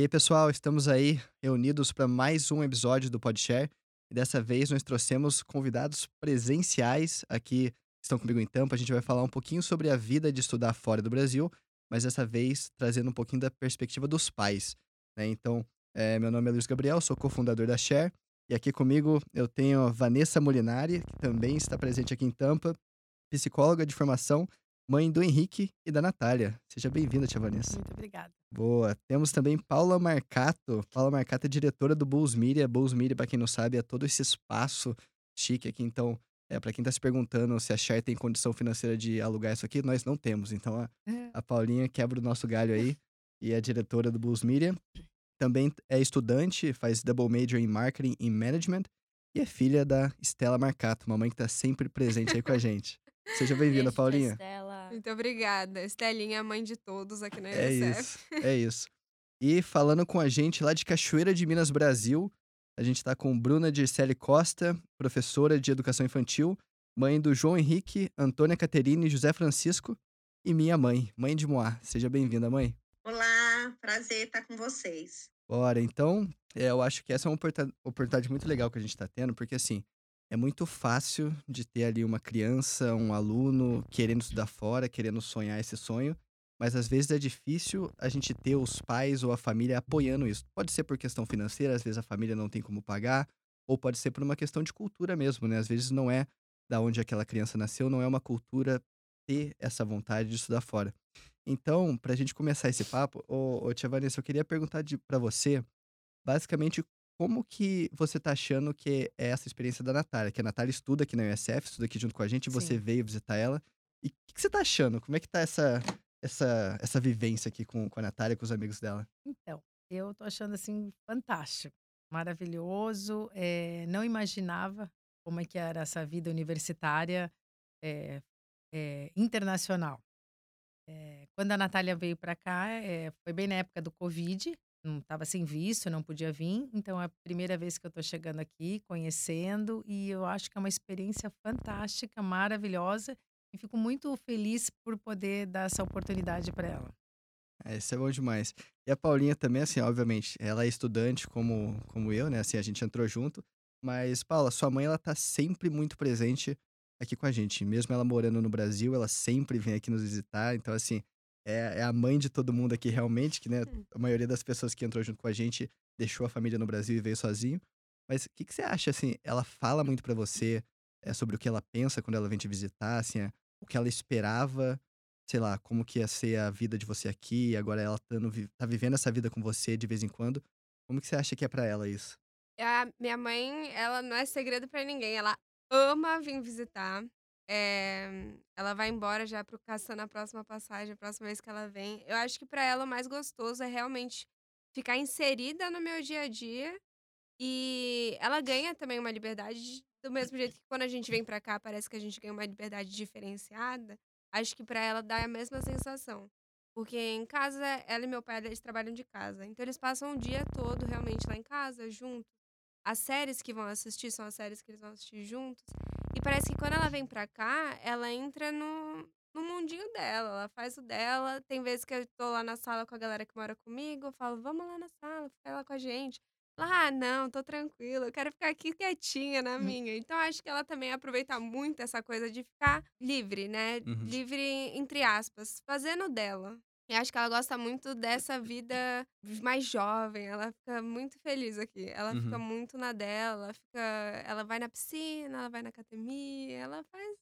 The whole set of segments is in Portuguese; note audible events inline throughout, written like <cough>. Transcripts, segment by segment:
E aí, pessoal, estamos aí reunidos para mais um episódio do Podshare. E dessa vez nós trouxemos convidados presenciais aqui, estão comigo em Tampa. A gente vai falar um pouquinho sobre a vida de estudar fora do Brasil, mas dessa vez trazendo um pouquinho da perspectiva dos pais. Né? Então, é, meu nome é Luiz Gabriel, sou cofundador da Share. E aqui comigo eu tenho a Vanessa Molinari, que também está presente aqui em Tampa, psicóloga de formação, mãe do Henrique e da Natália. Seja bem-vinda, tia Vanessa. Muito obrigada. Boa. Temos também Paula Marcato. Paula Marcato é diretora do Bulls Media. Bulls Media, para quem não sabe, é todo esse espaço chique aqui. Então, é, para quem está se perguntando se a Share tem condição financeira de alugar isso aqui, nós não temos. Então, a, É. a Paulinha quebra o nosso galho aí e é diretora do Bulls Media. Também é estudante, faz double major em marketing e management e é filha da Estela Marcato, uma mãe que está sempre presente aí com a gente. Seja <laughs> bem-vinda, Paulinha. Estela. Muito obrigada. Estelinha é a mãe de todos aqui na É UNICEF. isso, é isso. E falando com a gente lá de Cachoeira de Minas, Brasil, a gente tá com Bruna Dircelli Costa, professora de educação infantil, mãe do João Henrique, Antônia Caterine e José Francisco, e minha mãe, mãe de Moá. Seja bem-vinda, mãe. Olá, prazer estar com vocês. Bora, então, é, eu acho que essa é uma oportunidade muito legal que a gente está tendo, porque assim, é muito fácil de ter ali uma criança, um aluno querendo estudar fora, querendo sonhar esse sonho, mas às vezes é difícil a gente ter os pais ou a família apoiando isso. Pode ser por questão financeira, às vezes a família não tem como pagar, ou pode ser por uma questão de cultura mesmo, né? Às vezes não é da onde aquela criança nasceu, não é uma cultura ter essa vontade de estudar fora. Então, pra gente começar esse papo, ô, ô tia Vanessa, eu queria perguntar pra você, basicamente, como que você tá achando que é essa experiência da Natália? Que a Natália estuda aqui na USF, estuda aqui junto com a gente, você veio visitar ela. E o que, que você tá achando? Como é que tá essa, essa, essa vivência aqui com, com a Natália, com os amigos dela? Então, eu tô achando assim fantástico, maravilhoso. eh, não imaginava como é que era essa vida universitária eh, eh, internacional. Quando a Natália veio para cá, foi bem na época do Covid, não estava sem visto, não podia vir. Então é a primeira vez que eu estou chegando aqui, conhecendo, e eu acho que é uma experiência fantástica, maravilhosa, e fico muito feliz por poder dar essa oportunidade para ela. É, isso é bom demais. E a Paulinha também, assim, obviamente, ela é estudante como, como eu, né? Assim, a gente entrou junto. Mas, Paula, sua mãe, ela tá sempre muito presente aqui com a gente. Mesmo ela morando no Brasil, ela sempre vem aqui nos visitar. Então, assim, é, é a mãe de todo mundo aqui realmente, que, né? Hum. A maioria das pessoas que entrou junto com a gente deixou a família no Brasil e veio sozinho. Mas o que, que você acha, assim? Ela fala muito pra você é, sobre o que ela pensa quando ela vem te visitar, assim, é, o que ela esperava sei lá, como que ia ser a vida de você aqui, e agora ela tá, no tá vivendo essa vida com você de vez em quando. Como que você acha que é pra ela isso? A minha mãe, ela não é segredo pra ninguém. Ela ama vir visitar. É, ela vai embora já pro caçando na próxima passagem, a próxima vez que ela vem. Eu acho que pra ela o mais gostoso é realmente ficar inserida no meu dia a dia. E ela ganha também uma liberdade, de- do mesmo jeito que quando a gente vem pra cá, parece que a gente ganha uma liberdade diferenciada. Acho que pra ela dá a mesma sensação. Porque em casa, ela e meu pai, eles trabalham de casa. Então eles passam o dia todo realmente lá em casa, juntos. As séries que vão assistir são as séries que eles vão assistir juntos. E parece que quando ela vem pra cá, ela entra no, no mundinho dela. Ela faz o dela. Tem vezes que eu tô lá na sala com a galera que mora comigo. Eu falo, vamos lá na sala, fica lá com a gente. Ela, ah, não, tô tranquila. Eu quero ficar aqui quietinha na minha. Então acho que ela também aproveita muito essa coisa de ficar livre, né? Uhum. Livre, entre aspas, fazendo o dela. Eu acho que ela gosta muito dessa vida mais jovem. Ela fica muito feliz aqui. Ela fica Uhum. muito na dela. Ela, fica, ela vai na piscina, ela vai na academia, ela faz,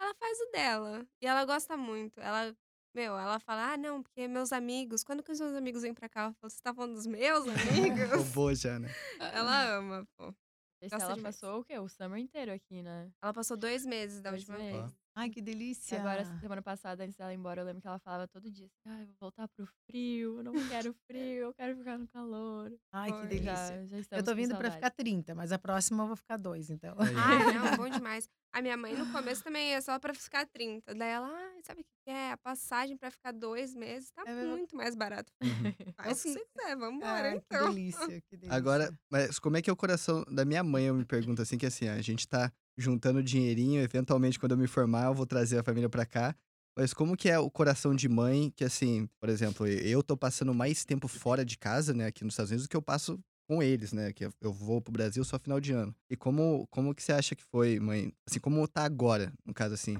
ela faz o dela. E ela gosta muito. Ela, meu, ela fala: ah, não, porque meus amigos. Quando que os meus amigos vêm pra cá? Eu falo, você tá falando dos meus <laughs> amigos? Roubou já, né? <laughs> ela ama, pô. Ela demais. passou o quê? O summer inteiro aqui, né? Ela passou dois meses da Dois última meses. vez. Ai, que delícia. E agora, semana passada, antes dela ir embora, eu lembro que ela falava todo dia assim, ah, eu vou voltar pro frio, eu não quero frio, eu quero ficar no calor. Ai, que delícia. Já, já Eu tô vindo pra ficar 30, mas a próxima eu vou ficar dois, então. Ah, não, bom demais. A minha mãe no começo também é só pra ficar 30. Daí ela, ah, sabe o que é? A passagem pra ficar dois meses tá É. Uhum. muito mais barato. <laughs> Faz o que você quiser, vambora, Ah, então. que delícia, que <laughs> delícia. Agora, mas como é que é o coração da minha mãe? Eu me pergunto assim, que assim, a gente tá juntando dinheirinho, eventualmente quando eu me formar eu vou trazer a família pra cá. Mas como que é o coração de mãe que, assim, por exemplo, eu tô passando mais tempo fora de casa, né, aqui nos Estados Unidos, do que eu passo com eles, né, que eu vou pro Brasil só final de ano. E como como que você acha que foi, mãe assim, como tá agora, no caso, assim,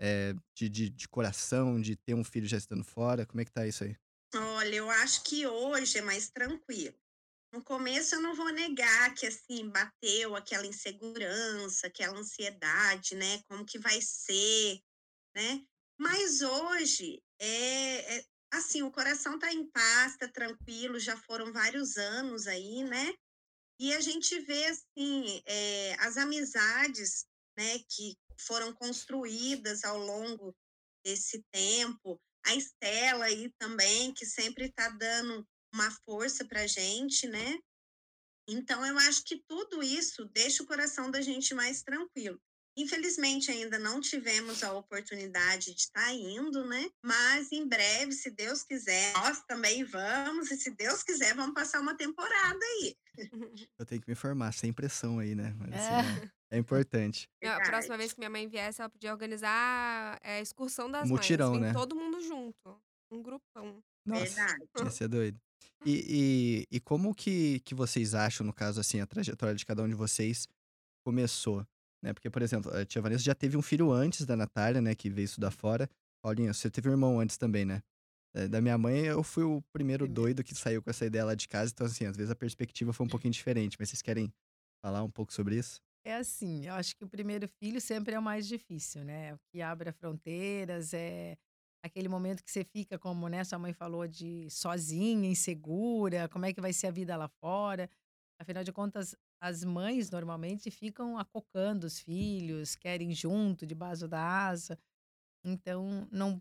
eh, de de de coração, de ter um filho já estando fora, como é que tá isso aí? Olha, eu acho que hoje é mais tranquilo. No começo eu não vou negar que, assim, bateu aquela insegurança, aquela ansiedade, né, como que vai ser, né. Mas hoje, é é assim, o coração tá em paz, tá tranquilo, já foram vários anos aí, né, e a gente vê, assim, eh, as amizades, né, que foram construídas ao longo desse tempo, a Estela aí também, que sempre tá dando uma força pra gente, né. Então eu acho que tudo isso deixa o coração da gente mais tranquilo. Infelizmente ainda não tivemos a oportunidade de estar indo, né, mas em breve, se Deus quiser, nós também vamos e se Deus quiser vamos passar uma temporada aí. <laughs> Eu tenho que me informar, sem pressão aí, né, mas assim, É. é é importante. Não, a próxima vez que minha mãe viesse, ela podia organizar, eh, excursão das mães, Mutirão, vem né. todo mundo junto, um grupão. Nossa, Verdade. ia ser doido. E <laughs> e e como que que vocês acham, no caso, assim, a trajetória de cada um de vocês começou, né, porque, por exemplo, a tia Vanessa já teve um filho antes da Natália, né, que veio estudar fora. Paulinha, você teve um irmão antes também, né. Eh, da minha mãe eu fui o primeiro doido que saiu com essa ideia lá de casa, então, assim, às vezes a perspectiva foi um pouquinho diferente, mas vocês querem falar um pouco sobre isso? É assim, eu acho que o primeiro filho sempre é o mais difícil, né, o que abre as fronteiras, é aquele momento que você fica, como, né, sua mãe falou, de sozinha, insegura, como é que vai ser a vida lá fora. Afinal de contas, as mães normalmente ficam acocando os filhos, querem junto, debaixo da asa. Então, não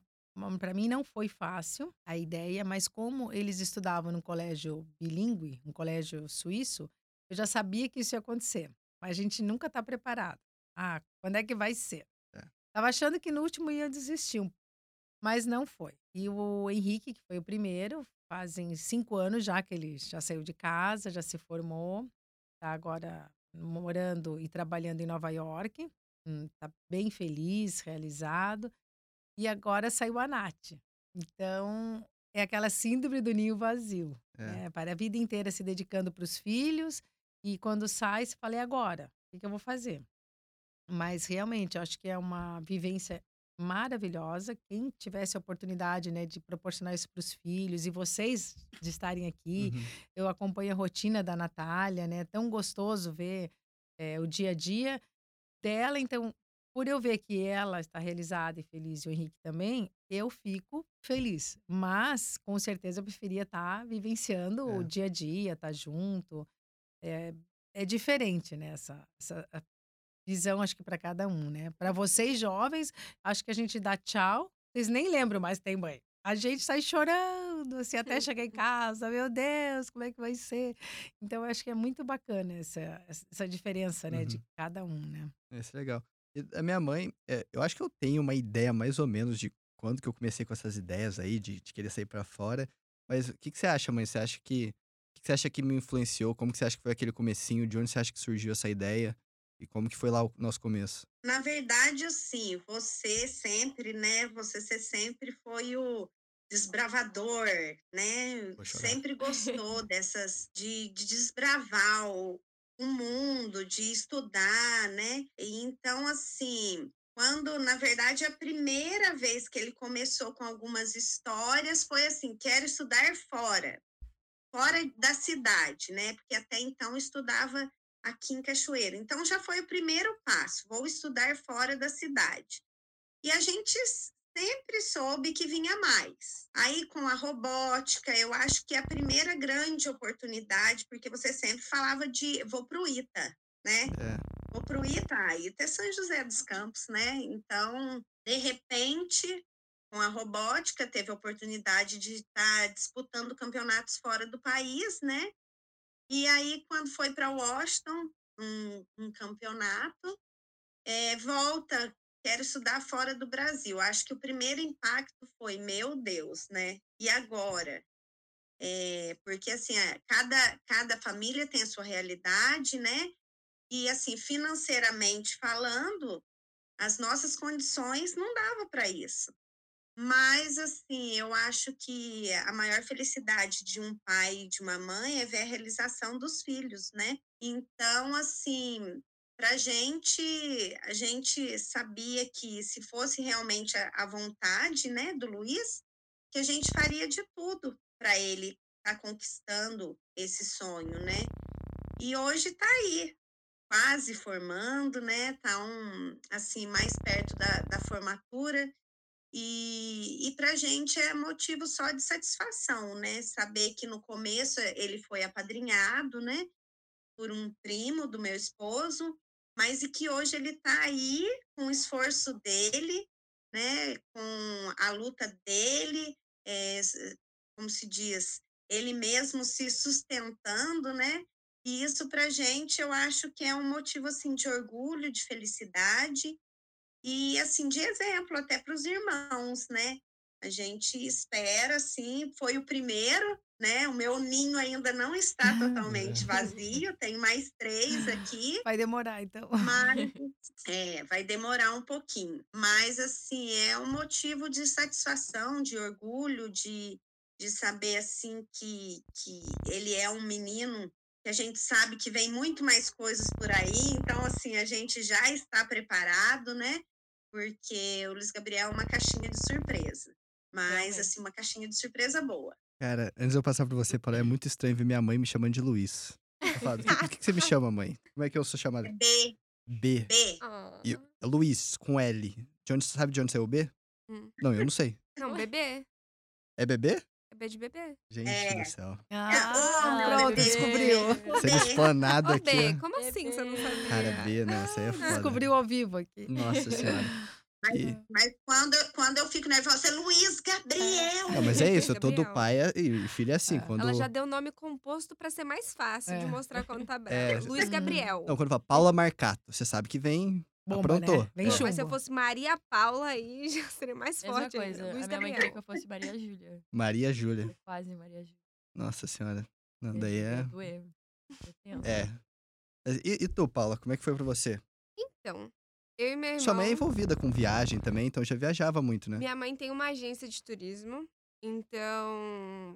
para mim não foi fácil a ideia, mas como eles estudavam num colégio bilíngue, um colégio suíço, eu já sabia que isso ia acontecer, mas a gente nunca tá preparado. "Ah, quando é que vai ser?". É. Estava achando que no último ia desistir, mas não foi. E o Henrique, que foi o primeiro, fazem 5 anos já que ele já saiu de casa, já se formou, tá agora morando e trabalhando em Nova York, hum, tá bem feliz, realizado. E agora saiu a Nath. Então, é aquela síndrome do ninho vazio, É. né, para a vida inteira se dedicando para os filhos, e quando sai você fala: "E agora? O que que eu vou fazer?". Mas realmente eu acho que é uma vivência maravilhosa, quem tivesse a oportunidade, né, de proporcionar isso para os filhos e vocês de estarem aqui, Uhum. eu acompanho a rotina da Natália, né, é tão gostoso ver, eh, o dia a dia dela, então, por eu ver que ela está realizada e feliz e o Henrique também, eu fico feliz, mas com certeza eu preferia estar vivenciando o É. dia a dia, estar junto, é é diferente, né, essa essa visão acho que para cada um, né. Para vocês jovens, acho que a gente dá tchau, vocês nem lembram mais tem mãe. A gente sai chorando, assim, até <laughs> chegar em casa, "Meu Deus, como é que vai ser?". Então acho que é muito bacana essa essa diferença, né, de Uhum. cada um, né. Isso é legal. E a minha mãe, eh, eu acho que eu tenho uma ideia mais ou menos de quando que eu comecei com essas ideias aí de de querer sair pra fora, mas o que que você acha, mãe? Você acha que o que que você acha que me influenciou? Como que você acha que foi aquele comecinho? De onde você acha que surgiu essa ideia? E como que foi lá o nosso começo? Na verdade, assim, você sempre, né, você sempre foi o desbravador, né, sempre gostou <laughs> dessas de de desbravar o o mundo, de estudar, né. E então, assim, quando na verdade a primeira vez que ele começou com algumas histórias foi assim: "Quero estudar fora, fora da cidade", né, porque até então estudava aqui em Cachoeira. Então já foi o primeiro passo, vou estudar fora da cidade. E a gente sempre soube que vinha mais. Aí com a robótica, eu acho que é a primeira grande oportunidade, porque você sempre falava de: "Vou para o ITA", né. É. "Vou para o ITA", ah, ITA é São José dos Campos, né. Então, de repente, com a robótica, teve a oportunidade de estar disputando campeonatos fora do país, né. E aí quando foi pra Washington, um um campeonato, eh, volta, quero estudar fora do Brasil. Acho que o primeiro impacto foi: "Meu Deus, né, e agora?". Eh, porque assim, eh, cada cada família tem a sua realidade, né, e assim, financeiramente falando, as nossas condições não dava pra isso. Mas, assim, eu acho que a maior felicidade de um pai e de uma mãe é ver a realização dos filhos, né? Então, assim, pra gente, a gente sabia que se fosse realmente a, a vontade, né, do Luiz, que a gente faria de tudo para ele estar tá conquistando esse sonho, né? E hoje está aí, quase formando, né? Tá um, assim, mais perto da, da formatura. E, e para a gente é motivo só de satisfação, né? Saber que no começo ele foi apadrinhado, né? Por um primo do meu esposo, mas e que hoje ele está aí com o esforço dele, né? Com a luta dele, é, como se diz, ele mesmo se sustentando, né? E isso para gente eu acho que é um motivo assim de orgulho, de felicidade e assim de exemplo até para os irmãos, né? A gente espera assim, foi o primeiro, né? O meu ninho ainda não está totalmente vazio, tem mais três aqui. Vai demorar então. Mas <laughs> é, vai demorar um pouquinho, mas assim é um motivo de satisfação, de orgulho, de, de saber assim que, que ele é um menino que a gente sabe que vem muito mais coisas por aí, então assim a gente já está preparado, né? Porque o Luiz Gabriel é uma caixinha de surpresa, mas assim uma caixinha de surpresa boa. Cara, antes de eu passar pra você, Paula, é muito estranho ver minha mãe me chamando de Luiz. Eu falo, o que, que, você me <laughs> chama, mãe? Como é que eu sou chamada? B. B. B. Ah. E, Luiz, com L. De onde, sabe de onde saiu o B? Hum. Não, eu não sei. Não, bebê. É bebê? É B de bebê. Gente É. do céu. Ah, Oh, pronto, bebê. descobriu. Sendo explanado Ô, aqui. Como assim você não Bebê. sabia? Cara, B, não, essa aí é foda. Descobriu ao vivo aqui. Nossa senhora. Mas, mas quando, eu- quando eu fico nervosa, é Luiz Gabriel. Não, mas é isso, todo Gabriel. pai é- e filho é assim. É. Quando... Ela já deu nome composto pra ser mais fácil de É. mostrar quando tá brava. É. Luiz Gabriel. Não, quando fala Paula Marcato, você sabe que vem. Bomba, Aprontou. né? Vem É. chumbo. Mas se eu fosse Maria Paula, aí <laughs> já seria mais Mesma forte. ainda. coisa. Luiz a minha mãe queria que eu fosse Maria Júlia. Maria Júlia. Quase Maria Júlia. Nossa senhora. Não, daí é. É. E, e tu, Paula, como é que foi pra você? Então, eu e meu irmão... Sua mãe é envolvida com viagem também, então já viajava muito, né? Minha mãe tem uma agência de turismo, então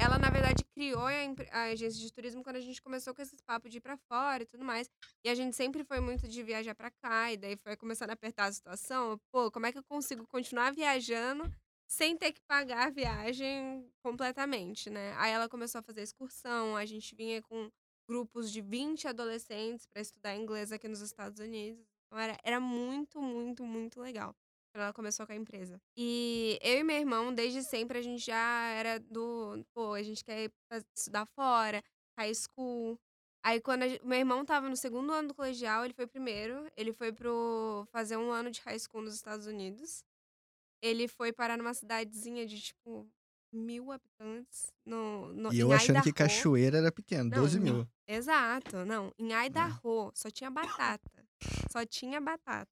ela na verdade criou a, a agência de turismo quando a gente começou com esses papos de ir pra fora e tudo mais. E a gente sempre foi muito de viajar pra cá, e daí foi começando a apertar a situação. Pô, como é que eu consigo continuar viajando sem ter que pagar a viagem completamente, né? Aí ela começou a fazer excursão, a gente vinha com grupos de 20 adolescentes pra estudar inglês aqui nos Estados Unidos. Então era, era muito, muito, muito legal quando ela começou com a empresa. E eu e meu irmão, desde sempre, a gente já era do. Pô, a gente quer estudar fora, high school. Aí, quando meu irmão tava no segundo ano do colegial, ele foi primeiro. Ele foi pro fazer um ano de high school nos Estados Unidos. Ele foi parar numa cidadezinha de, tipo, mil habitantes. No, no, E eu achando que Idaho. Cachoeira era pequeno, Não, 12 não. mil. Exato, não. Em Idaho, só tinha batata. Só tinha batata.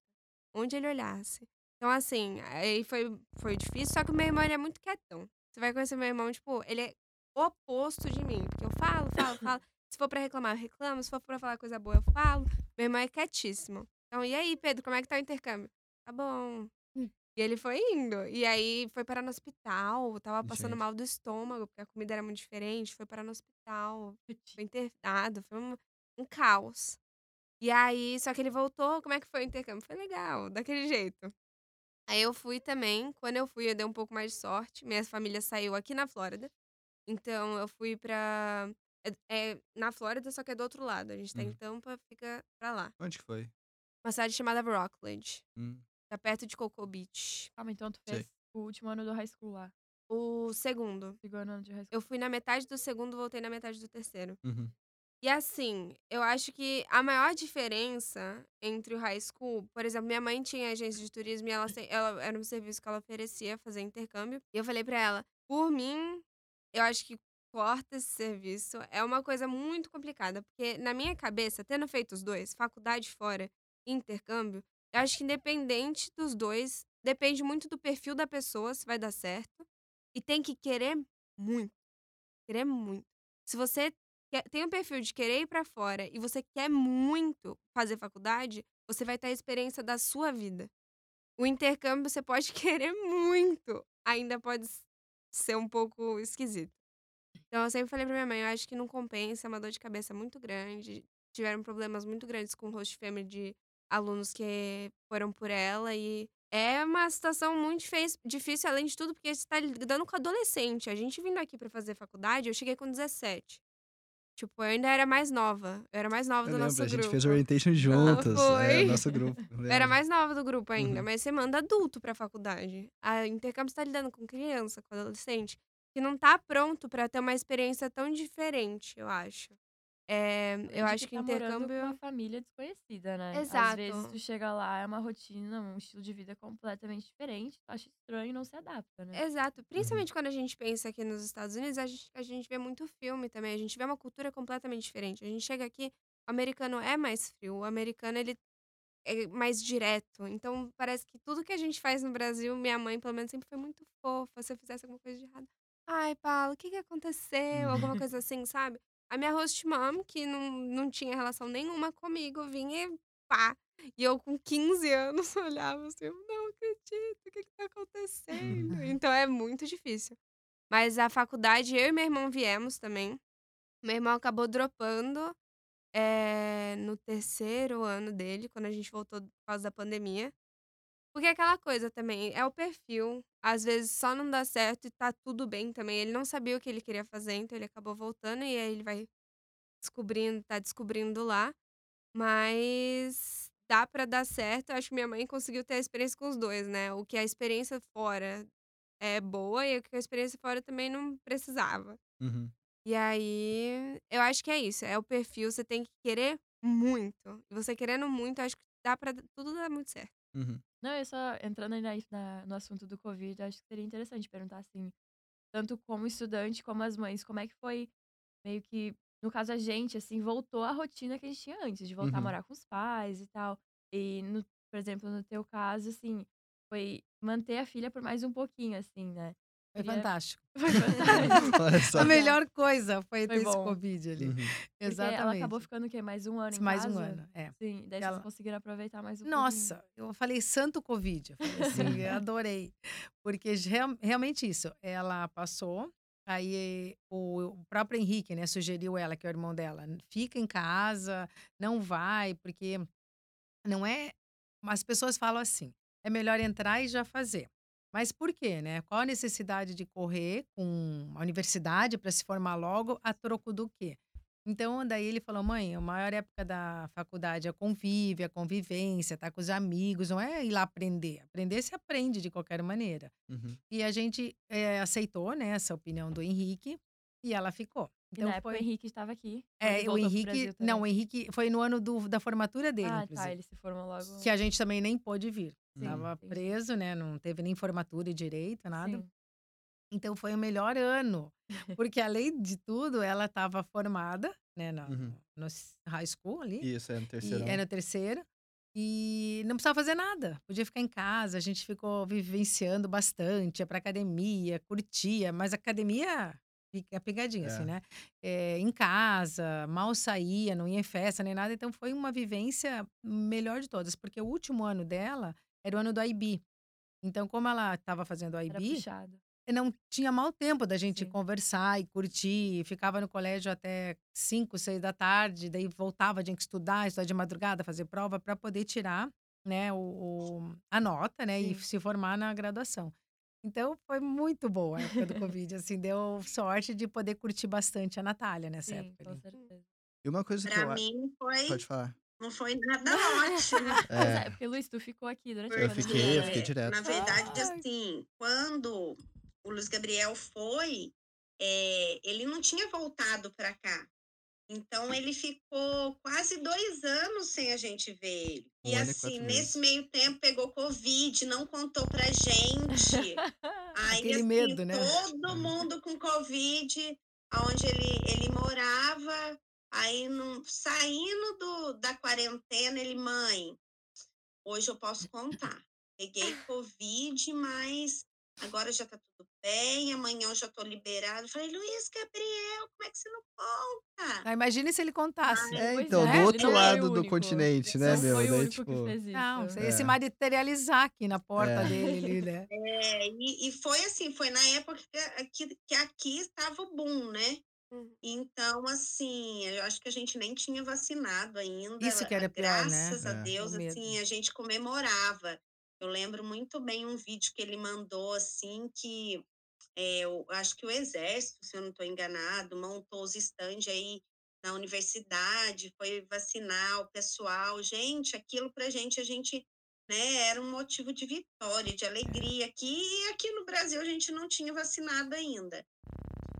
Onde ele olhasse. Então, assim, aí foi, foi difícil, só que o meu irmão ele é muito quietão. Você vai conhecer meu irmão, tipo, ele é oposto de mim. Porque eu falo, falo, <laughs> falo. Se for pra reclamar, eu reclamo. Se for pra falar coisa boa, eu falo. Meu irmão é quietíssimo. Então, e aí, Pedro, como é que tá o intercâmbio? Tá bom. Hum. E ele foi indo. E aí foi parar no hospital. Tava passando Gente. mal do estômago, porque a comida era muito diferente. Foi parar no hospital. Foi internado. Foi um, um caos. E aí, só que ele voltou. Como é que foi o intercâmbio? Foi legal, daquele jeito. Aí eu fui também. Quando eu fui, eu dei um pouco mais de sorte. Minha família saiu aqui na Flórida. Então eu fui pra. É, é na Flórida, só que é do outro lado. A gente tá em Uhum. Tampa, fica pra lá. Onde que foi? Uma cidade chamada Rockledge. Hum. Tá perto de Cocoa Beach. Calma, então tu Sei. fez o último ano do high school lá. O segundo. Segundo ano de high school. Eu fui na metade do segundo, voltei na metade do terceiro. Uhum. E assim, eu acho que a maior diferença entre o high school, por exemplo, minha mãe tinha agência de turismo e ela, se- ela era um serviço que ela oferecia fazer intercâmbio. E eu falei pra ela, por mim, eu acho que corta esse serviço. É uma coisa muito complicada, porque na minha cabeça, tendo feito os dois, faculdade fora intercâmbio, eu acho que independente dos dois, depende muito do perfil da pessoa se vai dar certo. E tem que querer muito. Querer muito. Se você quer- tem o perfil de querer ir pra fora e você quer muito fazer faculdade, você vai ter a experiência da sua vida. o intercâmbio você pode <laughs> querer muito, ainda pode ser um pouco esquisito. Então eu sempre falei pra minha mãe, eu acho que não compensa, é uma dor de cabeça muito grande. Tiveram problemas muito grandes com o host family de alunos que foram por ela e é uma situação muito difícil, além de tudo, porque você tá lidando com adolescente. A gente vindo aqui pra fazer faculdade, eu cheguei com 17. Tipo, eu ainda era mais nova. Eu era mais nova Eu do lembro, nosso a gente grupo. fez orientation juntos. É, foi. nosso grupo. Eu <laughs> era mais nova do grupo ainda, Uhum. mas você manda adulto pra faculdade. A intercâmbio você tá lidando com criança, com adolescente, que não tá pronto pra ter uma experiência tão diferente, eu acho. É, eu acho que tá morando com intercâmbio. uma família desconhecida, né? Às Exato. vezes tu chega lá, é uma rotina, um estilo de vida completamente diferente, tu acha estranho e não se adapta, né? Exato. Uhum. Principalmente quando a gente pensa aqui nos Estados Unidos, a gente, a gente vê muito filme também. A gente vê uma cultura completamente diferente. A gente chega aqui, o americano é mais frio. O americano, ele é mais direto. Então, parece que tudo que a gente faz no Brasil, minha mãe, pelo menos, sempre foi muito fofa. Se eu fizesse alguma coisa de errado. Ai, Paulo, o que que aconteceu? Alguma <laughs> coisa assim, sabe? A minha host mom, que não, não tinha relação nenhuma comigo, vinha e pá. E eu, com 15 anos, <laughs> olhava assim, eu não acredito, o que que tá acontecendo? Então, é muito difícil. Mas a faculdade, eu e meu irmão viemos também. Meu irmão acabou dropando eh, no terceiro ano dele, quando a gente voltou por causa da pandemia. Porque é aquela coisa também, é o perfil. Às vezes só não dá certo e tá tudo bem também. Ele não sabia o que ele queria fazer, então ele acabou voltando e aí ele vai descobrindo, tá descobrindo lá. Mas dá pra dar certo. Eu acho que minha mãe conseguiu ter a experiência com os dois, né? O que a experiência fora é boa e o que a experiência fora também não precisava. Uhum. E aí, eu acho que é isso. É o perfil, você tem que querer muito. E você querendo muito, acho que dá pra tudo dar muito certo. Uhum. Não, eu só entrando aí na, na- no assunto do Covid, acho que seria interessante perguntar assim, tanto como estudante como as mães, como é que foi meio que, no caso a gente, assim, voltou à rotina que a gente tinha antes, de voltar a Uhum. morar com os pais e tal. E, no, por exemplo, no teu caso, assim, foi manter a filha por mais um pouquinho, assim, né? Foi Queria- fantástico. <laughs> Foi fantástico. Só. A melhor coisa foi Foi ter esse bom. Covid ali. Uhum. Porque Exatamente. ela acabou ficando o quê? Mais um ano em Mais um casa? ano, é. Sim, daí Ela- vocês conseguiram aproveitar mais um pouquinho. Nossa, eu falei santo Covid. Eu falei assim, eu adorei. Porque real- realmente isso, ela passou, aí o, o próprio Henrique, né, sugeriu ela, que é o irmão dela, fica em casa, não vai, porque não é. As pessoas falam assim, é melhor entrar e já fazer. Mas por quê, né? Qual a necessidade de correr com a universidade para se formar logo a troco do quê? Então, daí ele falou, mãe, a maior época da faculdade é convívio, a convivência, tá com os amigos, não é ir lá aprender. Aprender se aprende de qualquer maneira. Uhum. E a gente eh, aceitou, né, essa opinião do Henrique e ela ficou. E na época o Henrique estava aqui. É, o Henrique, não, o? Henrique foi no ano do, da formatura dele, Ah, tá, ele se formou logo. Que a gente também nem pôde vir. Sim, Tava entendi. preso, né? Não teve nem formatura e direito, nada. Sim. Então foi o melhor ano. <laughs> Porque além de tudo, ela estava formada, né, no, Uhum. no high school ali. Isso, é no E terceiro. é no terceiro. E não precisava fazer nada. Podia ficar em casa. A gente ficou vivenciando bastante, ia pra academia, curtia, mas academia fica pegadinha, assim, É. né? É, em casa, mal saía, não ia em festa nem nada. Então foi uma vivência melhor de todas, porque o último ano dela era o ano do IB. Então, como ela estava fazendo o IB, não tinha mal tempo da gente Sim. conversar e curtir. Ficava no colégio até 5, 6 da tarde, daí voltava, tinha que estudar, estudar de madrugada, fazer prova para poder tirar, né, o, o- a nota, né, e se formar na graduação. Então foi muito boa a época do Covid, assim, deu sorte de poder curtir bastante a Natália nessa Sim, época. com ali. certeza. E uma coisa que eu. Pra mim foi, Pode falar. Não foi nada ótimo. Mas É. é, porque Luiz, tu ficou aqui durante a Eu fiquei, eu né? fiquei direto. Na verdade, Ai. assim, quando o Luiz Gabriel foi, é, ele não tinha voltado para cá. Então, ele ficou quase dois anos sem a gente ver ele. Um e e assim, nesse meio tempo, pegou Covid, não contou pra gente. <laughs> Aí, Aquele assim, medo, né? todo mundo com Covid, onde ele, ele morava. Aí, no, saindo do, da quarentena, ele, mãe, hoje eu posso contar. Peguei Covid, mas agora já tá tudo bem, amanhã eu já tô liberado. Eu falei, Luiz Gabriel, como é que você não conta? Ah, imagine se ele contasse. É, Pois então, é, do outro lado do único. continente, né, meu? foi o Daí, único tipo, que fez isso. Não, você ia É. se materializar aqui na porta É. dele ali, né? É, e, e foi assim, foi na época que, que, que aqui estava o boom, né? Uhum. Então, assim, eu acho que a gente nem tinha vacinado ainda. Isso que era a- pior, né? Graças a É. Deus, medo. assim, a gente comemorava. Eu lembro muito bem um vídeo que ele mandou, assim, que é, eu acho que o Exército, se eu não estou enganado, montou os estandes aí na universidade, foi vacinar o pessoal. Gente, aquilo pra gente, a gente, né, era um motivo de vitória, de alegria. Aqui, e aqui no Brasil a gente não tinha vacinado ainda.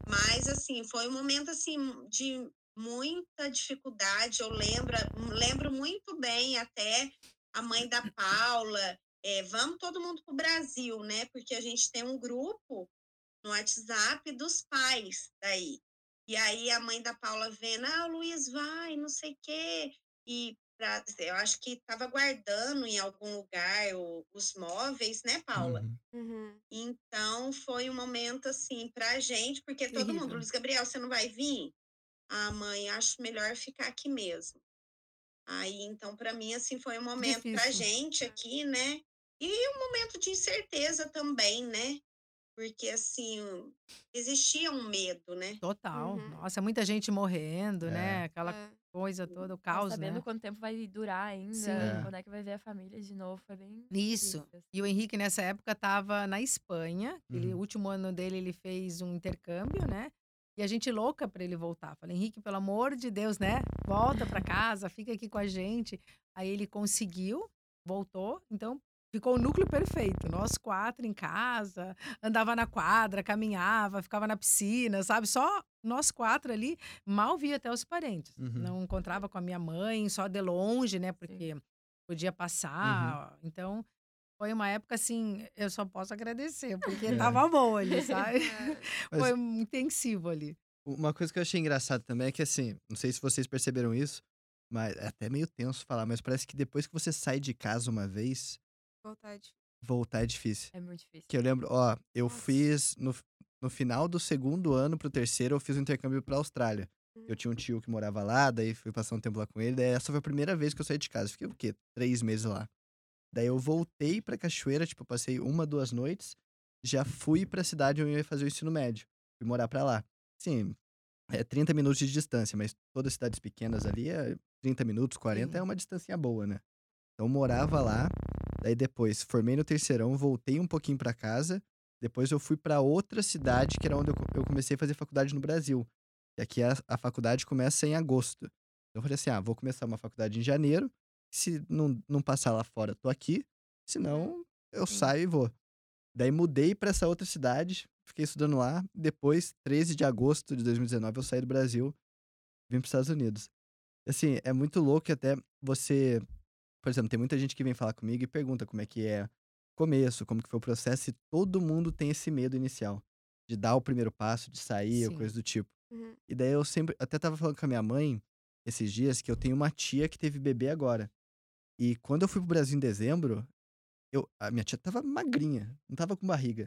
Mas, assim, foi um momento, assim, de muita dificuldade. Eu lembro, lembro muito bem até a mãe da <laughs> Paula, é, vamos todo mundo para o Brasil, né? Porque a gente tem um grupo no WhatsApp dos pais daí. E aí a mãe da Paula vendo, ah, o Luiz vai, não sei o quê. E pra, eu acho que estava guardando em algum lugar o- os móveis, né, Paula? uhum. Uhum. Então foi um momento assim pra gente, porque todo mundo. Luiz Gabriel, você não vai vir? Ah, mãe, acho melhor ficar aqui mesmo. Aí, então, para mim, assim, foi um momento pra Difícil. gente aqui, né? E um momento de incerteza também, né? Porque, assim, existia um medo, né? Total. Uhum. Nossa, muita gente morrendo, É. né? Aquela É. coisa toda, o caos, sabendo né? quanto tempo vai durar ainda, Sim. É. quando é que vai ver a família de novo, foi bem Isso. difícil, assim. E o Henrique, nessa época, estava na Espanha. Ele, Uhum. O último ano dele, ele fez um intercâmbio, né? E a gente louca para ele voltar. Falei, Henrique, pelo amor de Deus, né? Volta para <laughs> casa, fica aqui com a gente. Aí ele conseguiu, voltou. Então, ficou o núcleo perfeito. Nós quatro em casa, andava na quadra, caminhava, ficava na piscina, sabe? Só nós quatro ali, mal via até os parentes. Uhum. Não encontrava com a minha mãe, só de longe, né? Porque podia passar. Então, foi uma época assim, eu só posso agradecer, porque <laughs> É. tava bom ali, <laughs> sabe? É. <laughs> Mas- Foi intensivo ali. Uma coisa que eu achei engraçado também é que, assim, não sei se vocês perceberam isso, mas é até meio tenso falar, mas parece que depois que você sai de casa uma vez, Voltar de- voltar é difícil. É muito difícil. Que eu lembro, ó, eu Nossa. fiz no, no final do segundo ano pro terceiro, eu fiz um intercâmbio pra Austrália. Uhum. Eu tinha um tio que morava lá, daí fui passar um tempo lá com ele, daí essa foi a primeira vez que eu saí de casa. Fiquei o quê? Três meses lá. Daí eu voltei pra Cachoeira, tipo, passei uma, duas noites, já fui pra cidade onde eu ia fazer o ensino médio. Fui morar pra lá. Sim, é 30 minutos de distância, mas todas as cidades pequenas ali é 30 minutos, 40 é uma distância boa, né? Então eu morava lá, daí depois formei no terceirão, voltei um pouquinho pra casa, depois eu fui pra outra cidade, que era onde eu, co- eu comecei a fazer faculdade no Brasil. E aqui a, a faculdade começa em agosto. Então eu falei assim: ah, vou começar uma faculdade em janeiro. Se não, não passar lá fora, tô aqui. Senão, eu Sim. saio e vou. Daí mudei pra essa outra cidade, fiquei estudando lá. Depois, 13 de agosto de 2019, eu saí do Brasil, vim pros Estados Unidos. Assim, é muito louco até você. Por exemplo, tem muita gente que vem falar comigo e pergunta como é que é o começo, como que foi o processo, e todo mundo tem esse medo inicial de dar o primeiro passo, de sair, ou Sim. coisa do tipo. Uhum. E daí eu sempre. Até tava falando com a minha mãe esses dias que eu tenho uma tia que teve bebê agora. E quando eu fui pro Brasil em dezembro, eu, a minha tia tava magrinha, não tava com barriga.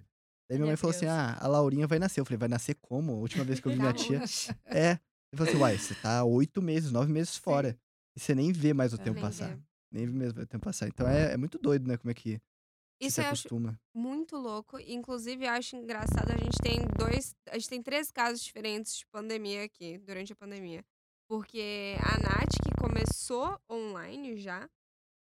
Daí minha Minha mãe falou assim: ah, a Laurinha vai nascer. Eu falei: vai nascer como? A última vez que eu vi minha tia. <laughs> É. Ele falou assim: uai, você tá oito meses, nove meses fora. E você nem vê mais o É. tempo passar. Nem vê mesmo o tempo passar. Então é, é muito doido, né? Como é que você Isso se eu acho acostuma. muito louco. Inclusive, eu acho engraçado, a gente tem dois. A gente tem três casos diferentes de pandemia aqui, durante a pandemia. Porque a Nath, que começou online já,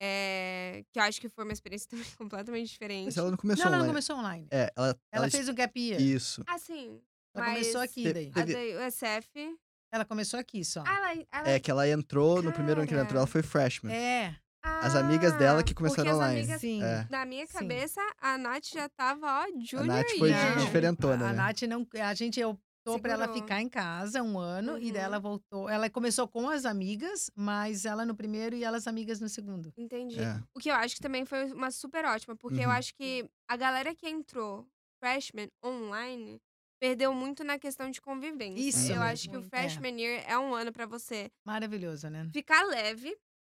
é, que eu acho que foi uma experiência <laughs> também completamente diferente. Mas ela não começou Não, ela não online. começou online. É, ela, Ela ela fez um gap year. Isso. Assim, Ela mas começou aqui daí. a da USF. Ela começou aqui só. Ah, ela, ela, É que ela entrou, no primeiro ano que ela entrou, ela Cara. foi freshman. É, As amigas dela que Ah, começaram porque as online. amigas- sim. É. Na minha Sim. cabeça, a Nath já tava, ó, Junior Nath foi year. de- diferentona, A, a né? Nath não. A gente optou pra ela Segurou. ficar em casa um ano e daí Uhum. ela voltou. Ela começou com as amigas, mas ela no primeiro e elas amigas no segundo. Entendi. É. O que eu acho que também foi uma super ótima, porque eu Uhum. acho que a galera que entrou freshman online perdeu muito na questão de convivência. Isso Eu mesmo. acho que o Muito, é. freshman year é um ano pra você Maravilhoso, né? ficar leve,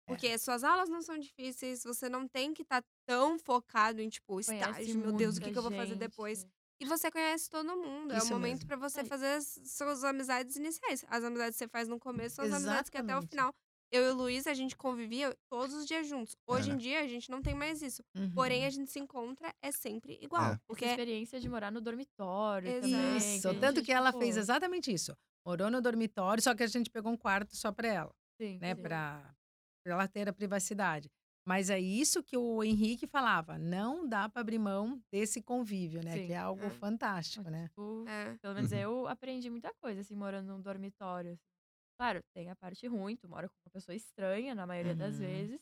Porque suas aulas não são difíceis, você não tem que estar tão focado em, tipo, Conhece estágio, meu Deus, o que, que eu vou fazer depois? E você conhece todo mundo. é o Isso momento pra você Aí- fazer as suas amizades iniciais. As amizades que você faz no começo são as amizades que até o Exatamente. final. Eu e o Luiz, a gente convivia todos os dias juntos. Hoje É. em dia, a gente não tem mais isso. Uhum. Porém, a gente se encontra é sempre igual. É. Essa Porque experiência de morar no dormitório Exato. também. Isso, a tanto que ela pô, fez exatamente isso. Morou no dormitório, só que a gente pegou um quarto só para ela, sim, né? sim. Para ela ter a privacidade. Mas é isso que o Henrique falava, não dá para abrir mão desse convívio, né? Sim. Que é algo É. fantástico, né? Tipo, é, Pelo menos Uhum. eu aprendi muita coisa, assim, morando num dormitório. assim. Claro, tem a parte ruim, tu mora com uma pessoa estranha na maioria das Uhum. vezes.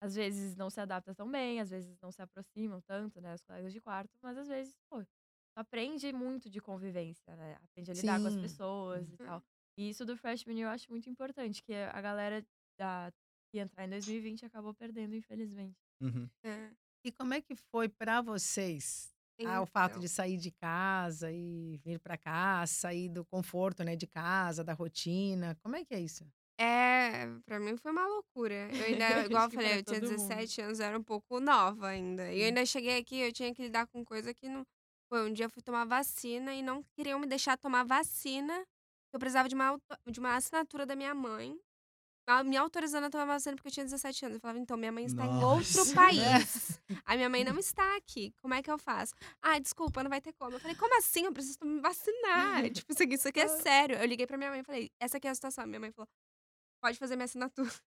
Às vezes não se adapta tão bem, às vezes não se aproximam tanto, né, os colegas de quarto, mas às vezes, pô, tu aprende muito de convivência, né? Aprende a lidar com as Sim. pessoas e Uhum. tal. E isso do freshman eu acho muito importante, que a galera da, ia entrar em 2020 acabou perdendo, infelizmente. Uhum. é. E como é que foi para vocês ah, o fato Então, de sair de casa e vir para cá, sair do conforto, né, de casa, da rotina? Como é que é isso? É, pra mim foi uma loucura. Eu ainda, <laughs> igual eu falei, eu tinha todo mundo. 17 anos, eu era um pouco nova ainda. E eu Hum. ainda cheguei aqui, eu tinha que lidar com coisa que não. Pô, um dia eu fui tomar vacina e não queriam me deixar tomar vacina. Eu precisava de uma, auto- de uma assinatura da minha mãe. Me autorizando a tomar vacina porque eu tinha 17 anos. Eu falava, então, minha mãe está em outro Nossa. país. <laughs> A minha mãe não está aqui. Como é que eu faço? Ah, desculpa, não vai ter como. Eu falei, como assim? Eu preciso me vacinar. <laughs> tipo, isso aqui, isso aqui é sério. Eu liguei pra minha mãe e falei, essa aqui é a situação. Minha mãe falou, pode fazer minha assinatura. <laughs>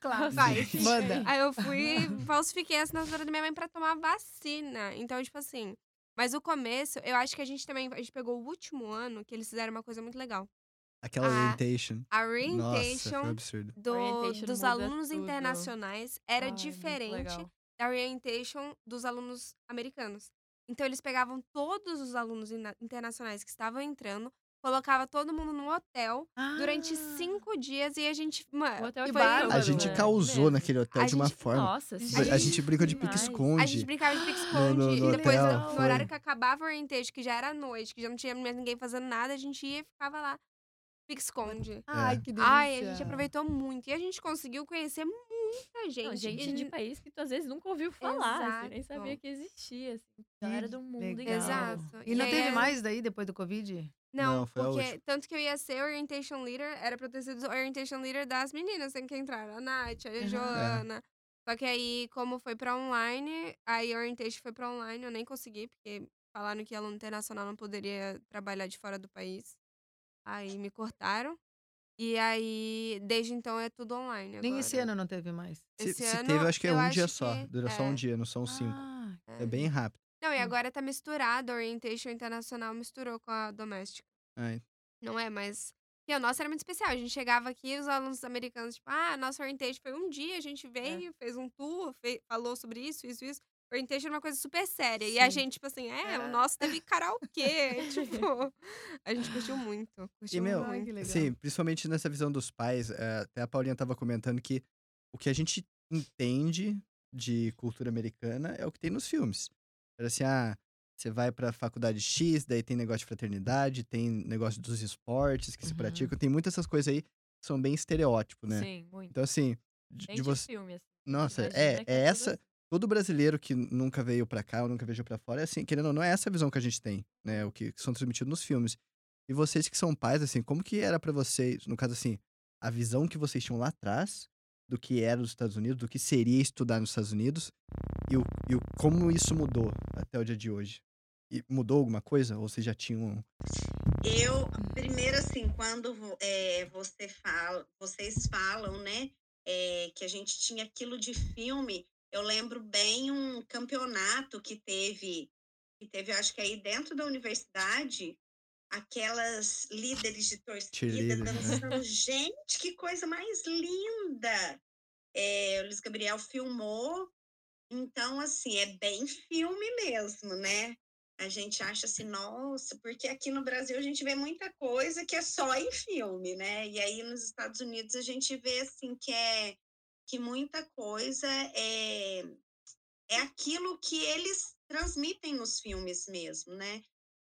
Claro. Vai. Manda. Aí eu fui, falsifiquei a assinatura da minha mãe pra tomar vacina. Então, tipo assim. Mas o começo, eu acho que a gente também. A gente pegou o último ano que eles fizeram uma coisa muito legal. Aquela A- orientation. A Nossa, foi orientation absurdo. do- Orientation dos alunos tudo. internacionais era Ai, diferente da orientation dos alunos americanos. Então, eles pegavam todos os alunos internacionais que estavam entrando, colocava todo mundo num hotel durante Ah, cinco dias e a gente. O Mano, hotel foi- de A bárbaro, gente né? causou naquele hotel A de uma gente- forma. Nossa, sim. a gente brincou de pique-esconde. A gente brincava de pique-esconde. No- no- no e depois, hotel, no foi. horário que acabava o orientation, que já era noite, que já não tinha mais ninguém fazendo nada, a gente ia e ficava lá. Pique-esconde. Ai, É. que delícia. Ai, a gente aproveitou muito. E a gente conseguiu conhecer muita gente. Não, gente E- de país que tu às vezes nunca ouviu falar, assim, nem Exato. sabia que existia, assim. Galera do mundo legal. Exato. E não E aí teve é- mais daí depois do Covid? Não, Não, foi a porque última. tanto que eu ia ser orientation leader, era pra eu ter sido orientation leader das meninas tem que entrar. A Nath, a Aham. Joana. Só que aí, como foi pra online, aí a orientation foi pra online, eu nem consegui, porque falaram que aluno internacional não poderia trabalhar de fora do país. Aí me cortaram. E aí, desde então, é tudo online Nem esse agora. ano não teve mais. Se, Esse se ano, teve, acho que é um dia só. que- Dura só um é. dia, não são cinco. Ah, É bem rápido. Não, e Hum. agora tá misturado, a orientation internacional misturou com a doméstica. Ai, Não é, mas. E a nossa era muito especial. A gente chegava aqui, os alunos americanos, tipo, ah, a nossa orientation foi um dia, a gente veio, fez um tour, fe- falou sobre isso, isso, isso. Orientation era uma coisa super séria. E a Sim. gente, tipo assim, é, É. o nosso teve karaokê. <laughs> tipo, a gente curtiu muito. E, Curtiu meu, Ai, muito. que legal. Sim, principalmente nessa visão dos pais. eh, até a Paulinha tava comentando que o que a gente entende de cultura americana é o que tem nos filmes. Era assim, ah, você vai pra faculdade X, daí tem negócio de fraternidade, tem negócio dos esportes que se Uhum. praticam, tem muitas essas coisas aí que são bem estereótipo, né? Sim, muito. Então, assim, de, de você. filme, assim. Nossa, Imagina é, é é essa. assim. Todo brasileiro que nunca veio pra cá ou nunca viajou pra fora, é assim, querendo ou não, é essa visão que a gente tem, né? O que, que são transmitidos nos filmes. E vocês que são pais, assim, como que era pra vocês, no caso assim, a visão que vocês tinham lá atrás do que era os Estados Unidos, do que seria estudar nos Estados Unidos e o, e o como isso mudou até o dia de hoje? E mudou alguma coisa? Ou vocês já tinham. Eu, primeiro assim, quando é, você fala, vocês falam, né, é, que a gente tinha aquilo de filme, eu lembro bem um campeonato que teve, que teve, eu acho que aí dentro da universidade, aquelas líderes de torcida né? dançando. Gente, que coisa mais linda! É, o Luiz Gabriel filmou, então, assim, é bem filme mesmo, né? A gente acha assim, nossa, porque aqui no Brasil a gente vê muita coisa que é só em filme, né? E aí nos Estados Unidos a gente vê assim que é que muita coisa é é aquilo que eles transmitem nos filmes mesmo, né?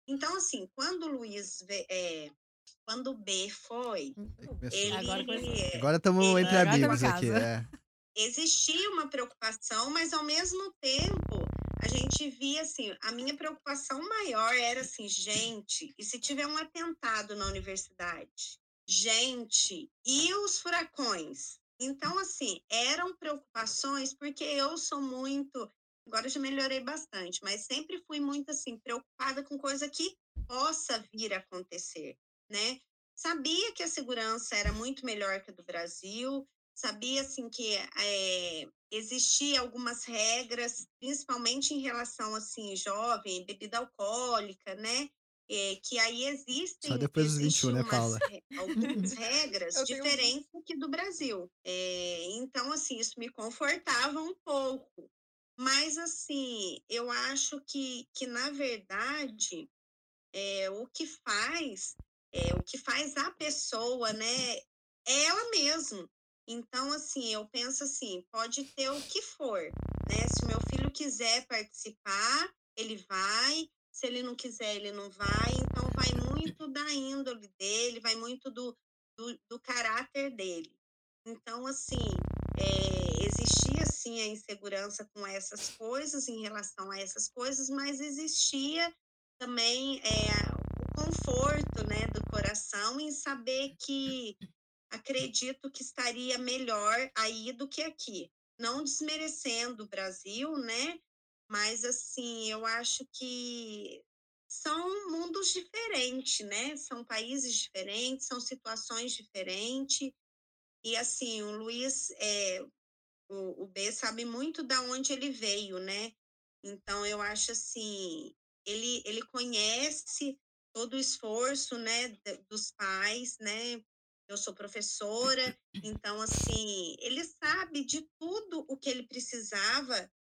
Então assim, quando o Luiz é, quando o B foi, Começou. ele Agora estamos entre Agora amigos aqui. É. existia uma preocupação, mas ao mesmo tempo a gente via assim, a minha preocupação maior era assim, gente, e se tiver um atentado na universidade? Gente, e os furacões? Então, assim, eram preocupações, porque eu sou muito. Agora já melhorei bastante, mas sempre fui muito assim, preocupada com coisa que possa vir a acontecer, né? Sabia que a segurança era muito melhor que a do Brasil, sabia assim que é, existia algumas regras, principalmente em relação assim jovem, bebida alcoólica, né? É, que aí existem Só depois dos 21, né, Paula? algumas <laughs> regras Eu tenho- diferentes aqui do Brasil. É, então, assim, isso me confortava um pouco. Mas, assim, eu acho que, que na verdade, é, o que faz, é, o que faz a pessoa, né, é ela mesma. Então, assim, eu penso assim, pode ter o que for, né? Se o meu filho quiser participar, ele vai. Se ele não quiser, ele não vai. Então, vai muito da índole dele, vai muito do, do, do caráter dele. Então, assim, é, existia sim a insegurança com essas coisas, em relação a essas coisas, mas existia também é, o conforto né, do coração em saber que acredito que estaria melhor aí do que aqui. Não desmerecendo o Brasil, né? Mas assim, eu acho que são mundos diferentes, né? São países diferentes, são situações diferentes. E assim, o Luiz, é, o, o B sabe muito da onde ele veio, né? Então eu acho assim, ele, ele conhece todo o esforço, né, dos pais, né? Eu sou professora, então assim, ele sabe de tudo o que ele precisava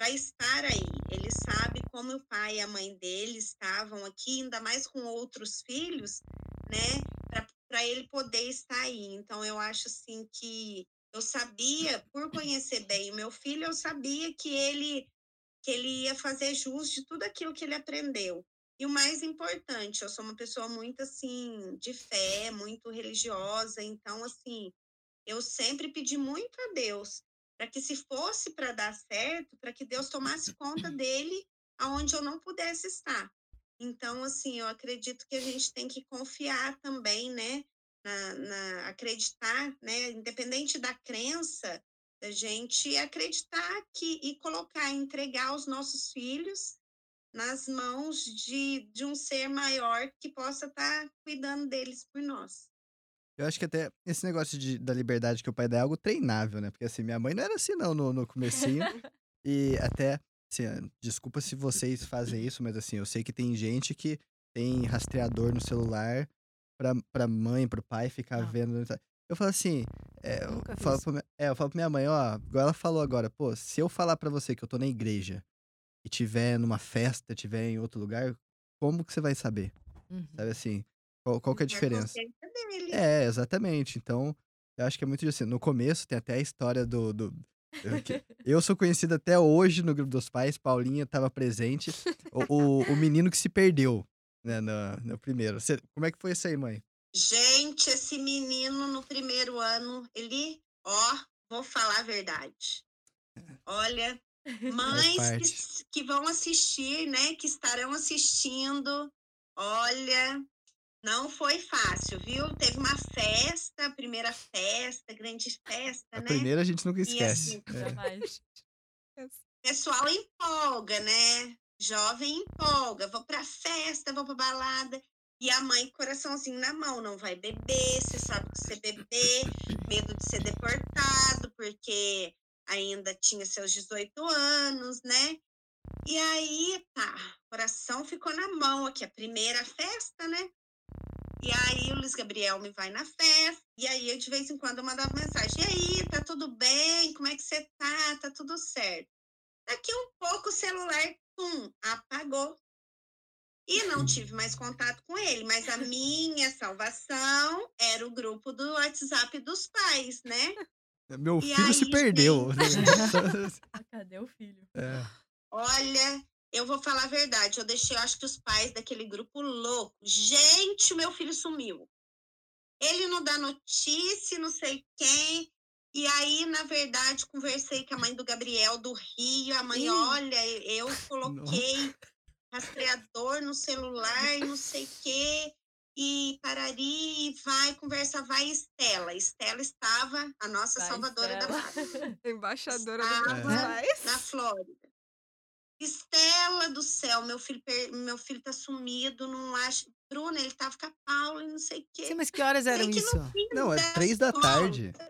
para estar aí. Ele sabe como o pai e a mãe dele estavam aqui, ainda mais com outros filhos, né? Para ele poder estar aí. Então, eu acho assim que eu sabia, por conhecer bem o meu filho, eu sabia que ele que ele ia fazer jus de tudo aquilo que ele aprendeu. E o mais importante, eu sou uma pessoa muito assim de fé, muito religiosa, então assim, eu sempre pedi muito a Deus para que se fosse para dar certo, para que Deus tomasse conta dele aonde eu não pudesse estar. Então, assim, eu acredito que a gente tem que confiar também, né? Na, na- acreditar, né? Independente da crença, da gente acreditar que e colocar, entregar os nossos filhos nas mãos de, de um ser maior que possa estar cuidando deles por nós. Eu acho que até esse negócio de, da liberdade que o pai dá é algo treinável, né? Porque assim, minha mãe não era assim não no, no comecinho. <laughs> e até, assim, ah, desculpa se vocês fazem isso, mas assim, eu sei que tem gente que tem rastreador no celular pra, pra mãe, pro pai ficar Não. vendo. Eu falo assim, é, eu, falo pra, minha- é, eu falo pra minha mãe, ó, igual ela falou agora, pô, se eu falar pra você que eu tô na igreja e tiver numa festa, tiver em outro lugar, como que você vai saber? Uhum. Sabe assim? Qual, qual que é a diferença? Dele. É, exatamente. Então, eu acho que é muito assim. No começo tem até a história do. do- eu, <laughs> sou conhecido até hoje no grupo dos pais, Paulinha estava presente. O, o, o menino que se perdeu, né, no, no primeiro. Cê- como é que foi isso aí, mãe? Gente, esse menino no primeiro ano, ele, ó, vou falar a verdade. Olha, mães que, que vão assistir, né, que estarão assistindo, olha, não foi fácil, viu? Teve uma festa, primeira festa, grande festa, A né? primeira a gente nunca esquece. assim, É. <laughs> Pessoal empolga, né? Jovem empolga, vou pra festa, vou pra balada. E a mãe, coraçãozinho na mão, não vai beber, você sabe que você beber, medo de ser deportado, porque ainda tinha seus 18 anos, né? E aí, tá, coração ficou na mão aqui, a primeira festa, né? E aí o Luiz Gabriel me vai na festa, e aí eu de vez em quando eu mandava mensagem, e aí, tá tudo bem? Como é que você tá? Tá tudo certo. Daqui um pouco o celular, pum, apagou. E não tive mais contato com ele, mas a minha salvação era o grupo do WhatsApp dos pais, né? Meu E filho se aí, perdeu. <laughs> <laughs> Ah, Cadê o filho? É. Olha, eu vou falar a verdade, eu deixei, eu acho que os pais daquele grupo louco. Gente, o meu filho sumiu. Ele não dá notícia, não sei quem. E aí, na verdade, conversei com a mãe do Gabriel do Rio. A mãe, Ih. olha, eu <laughs> coloquei rastreador no celular não sei o quê. E parari, vai, conversa, vai, Estela. Estela estava, a nossa Vai, salvadora da Estela. pátria, <laughs> Embaixadora Ah, do pais. na Flórida. Estela do céu, meu filho, meu filho tá sumido, não acho. Bruna, ele tava com a Paula e não sei o quê. Sim, mas que horas que isso? no Não, é três da tarde. <laughs>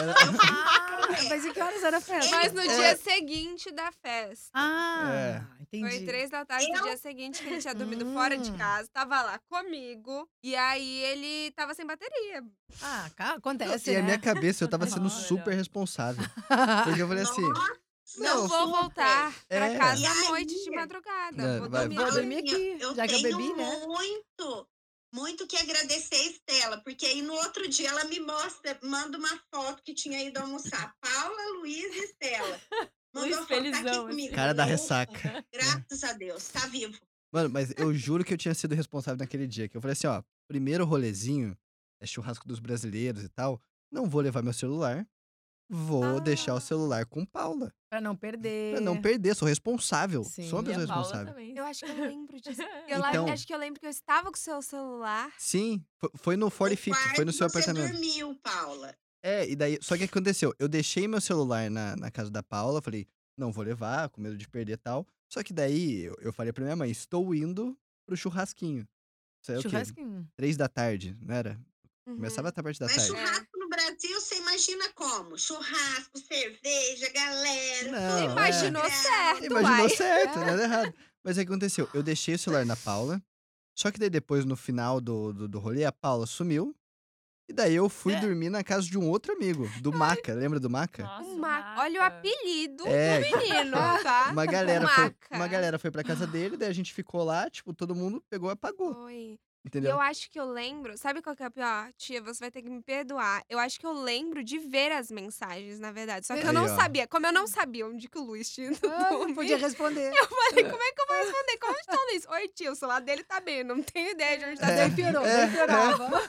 Era- Ah, mas em que horas era a festa? Mas no É. dia seguinte da festa. Ah, entendi. Foi três da tarde do Eu- dia seguinte que ele tinha dormido fora de Hum. casa, tava lá comigo, e aí ele tava sem bateria. Ah, acontece, E a né? minha cabeça, eu tava sendo super responsável. <laughs> Porque eu falei assim, Nossa, Não, Não, vou super. voltar pra É. casa E à noite de madrugada. Não, vou vai- dormir. Vou dormir aqui, eu já que eu tenho bebi, né? muito, muito que agradecer a Estela, porque aí no outro dia ela me mostra, manda uma foto que tinha ido almoçar. Paula, Luiz e Estela. <laughs> Mandou Luiz uma foto, tá aqui felizão, comigo. cara da Ufa, ressaca. Graças a Deus, tá vivo. Mano, mas eu juro que eu tinha sido responsável naquele dia. Que eu falei assim, ó, primeiro rolezinho, é churrasco dos brasileiros e tal. Não vou levar meu celular. Vou deixar o Ah. celular com Paula. Pra não perder. Pra não perder, sou responsável. Sim. Sou uma pessoa responsável. também. Eu acho que eu lembro disso. <laughs> Eu Então- acho que eu lembro que eu estava com o seu celular. Sim, fo- foi no 40 No Fit, foi no seu você apartamento. dormiu, Paula. É, e daí, só que o que aconteceu? Eu deixei meu celular na, na casa da Paula, falei, não vou levar, com medo de perder e tal. Só que daí eu, eu falei pra minha mãe, estou indo pro churrasquinho. Isso é o quê? Churrasquinho. Três da tarde, não era? Uhum. Começava a parte da Mas tarde. churrasco no Brasil, você imagina como? Churrasco, cerveja, galera. Não, tudo Imaginou é. certo, Imaginou uai. certo, nada errado. Mas o que aconteceu? Eu deixei o celular na Paula, só que daí depois, no final do, do, do rolê, a Paula sumiu. E daí eu fui É. dormir na casa de um outro amigo, do Maca. Lembra do Maca? Nossa, Uma- Olha o Maca. apelido É, do menino, <laughs> tá? Uma galera, foi, Maca. uma galera foi pra casa dele, daí a gente ficou lá, tipo, todo mundo pegou e apagou. Foi. E Entendeu? eu acho que eu lembro. Sabe qual que é a pior? Tia, você vai ter que me perdoar. Eu acho que eu lembro de ver as mensagens, na verdade. Só que eu Aí, não ó. sabia. Como eu não sabia onde que o Luiz tinha ido Ah, não dormir, podia responder. Eu falei, como é que eu vou <laughs> responder? Como está o Luiz? Oi, tio, o celular dele tá bem. eu Não tenho ideia de onde tá. É. Daí piorou, é, piorava.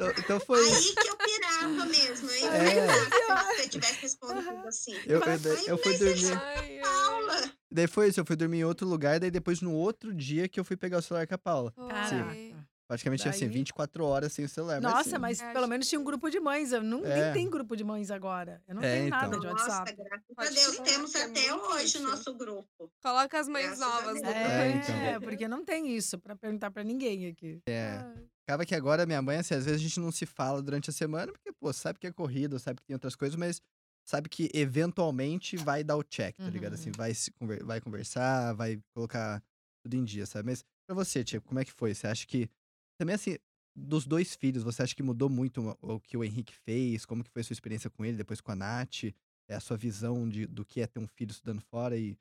Então, então foi. Aí que eu pirava mesmo. Aí É. é. se você tivesse respondido assim. Eu, eu, Ai, eu fui mas dormir. Ai, ai. Paula. Daí foi isso, eu fui dormir em outro lugar, daí depois no outro dia que eu fui pegar o celular com a Paula. Foi. Praticamente assim, Daí- 24 horas sem o celular. Nossa, sim. mas Eu pelo menos tinha um grupo de mães. Eu não, É. nem tem grupo de mães agora. Eu não É, tenho então. nada de Nossa, WhatsApp. graças a Deus, temos é até hoje o nosso grupo. Coloca as mães Graças novas no Deus. É, grupo. então. porque não tem isso pra perguntar pra ninguém aqui. É. Ai. Acaba que agora minha mãe, assim, às vezes a gente não se fala durante a semana, porque, pô, sabe que é corrida, sabe que tem outras coisas, mas sabe que eventualmente vai dar o check, tá ligado? Assim, Uhum. vai, se conver- vai conversar, vai colocar tudo em dia, sabe? Mas pra você, tipo, como é que foi? Você acha que. Também, assim, dos dois filhos, você acha que mudou muito o que o Henrique fez? Como que foi a sua experiência com ele, depois com a Nath? É a sua visão de, do que é ter um filho estudando fora e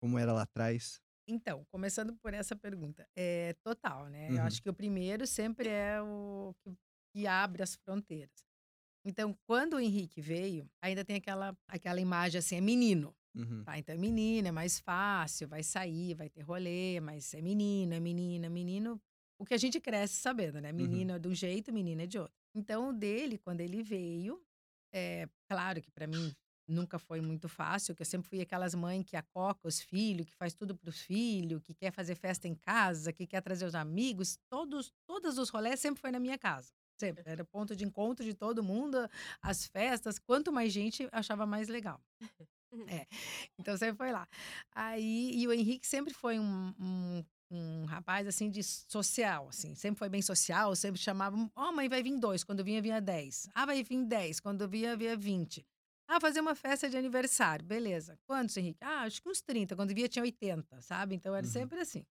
como era lá atrás? Então, começando por essa pergunta, é total, né? Eu Uhum. acho que o primeiro sempre é o que, que abre as fronteiras. Então, quando o Henrique veio, ainda tem aquela, aquela imagem assim, é menino. Uhum. Tá, então é menino, é mais fácil, vai sair, vai ter rolê, mas é menino, é menina, é menino. O que a gente cresce sabendo, né? Menino é de um jeito, menina é de outro. Então, o dele, quando ele veio, é claro que pra mim nunca foi muito fácil, que eu sempre fui aquelas mães que acoca os filhos, que faz tudo pros filhos, que quer fazer festa em casa, que quer trazer os amigos, todos, todos os rolês sempre foi na minha casa. Sempre. Era ponto de encontro de todo mundo, as festas. Quanto mais gente, achava mais legal. <laughs> É. Então sempre foi lá. Aí, e o Henrique sempre foi um, um, um rapaz assim de social, assim, sempre foi bem social, sempre chamava, ó, mãe, vai vir dois, quando vinha, vinha dez. Ah, vai vir dez, quando vinha, vinha vinte. Ah, fazer uma festa de aniversário, beleza. Quantos, Henrique? Ah, acho que uns 30, quando via tinha 80, sabe? Então era Uhum. sempre assim.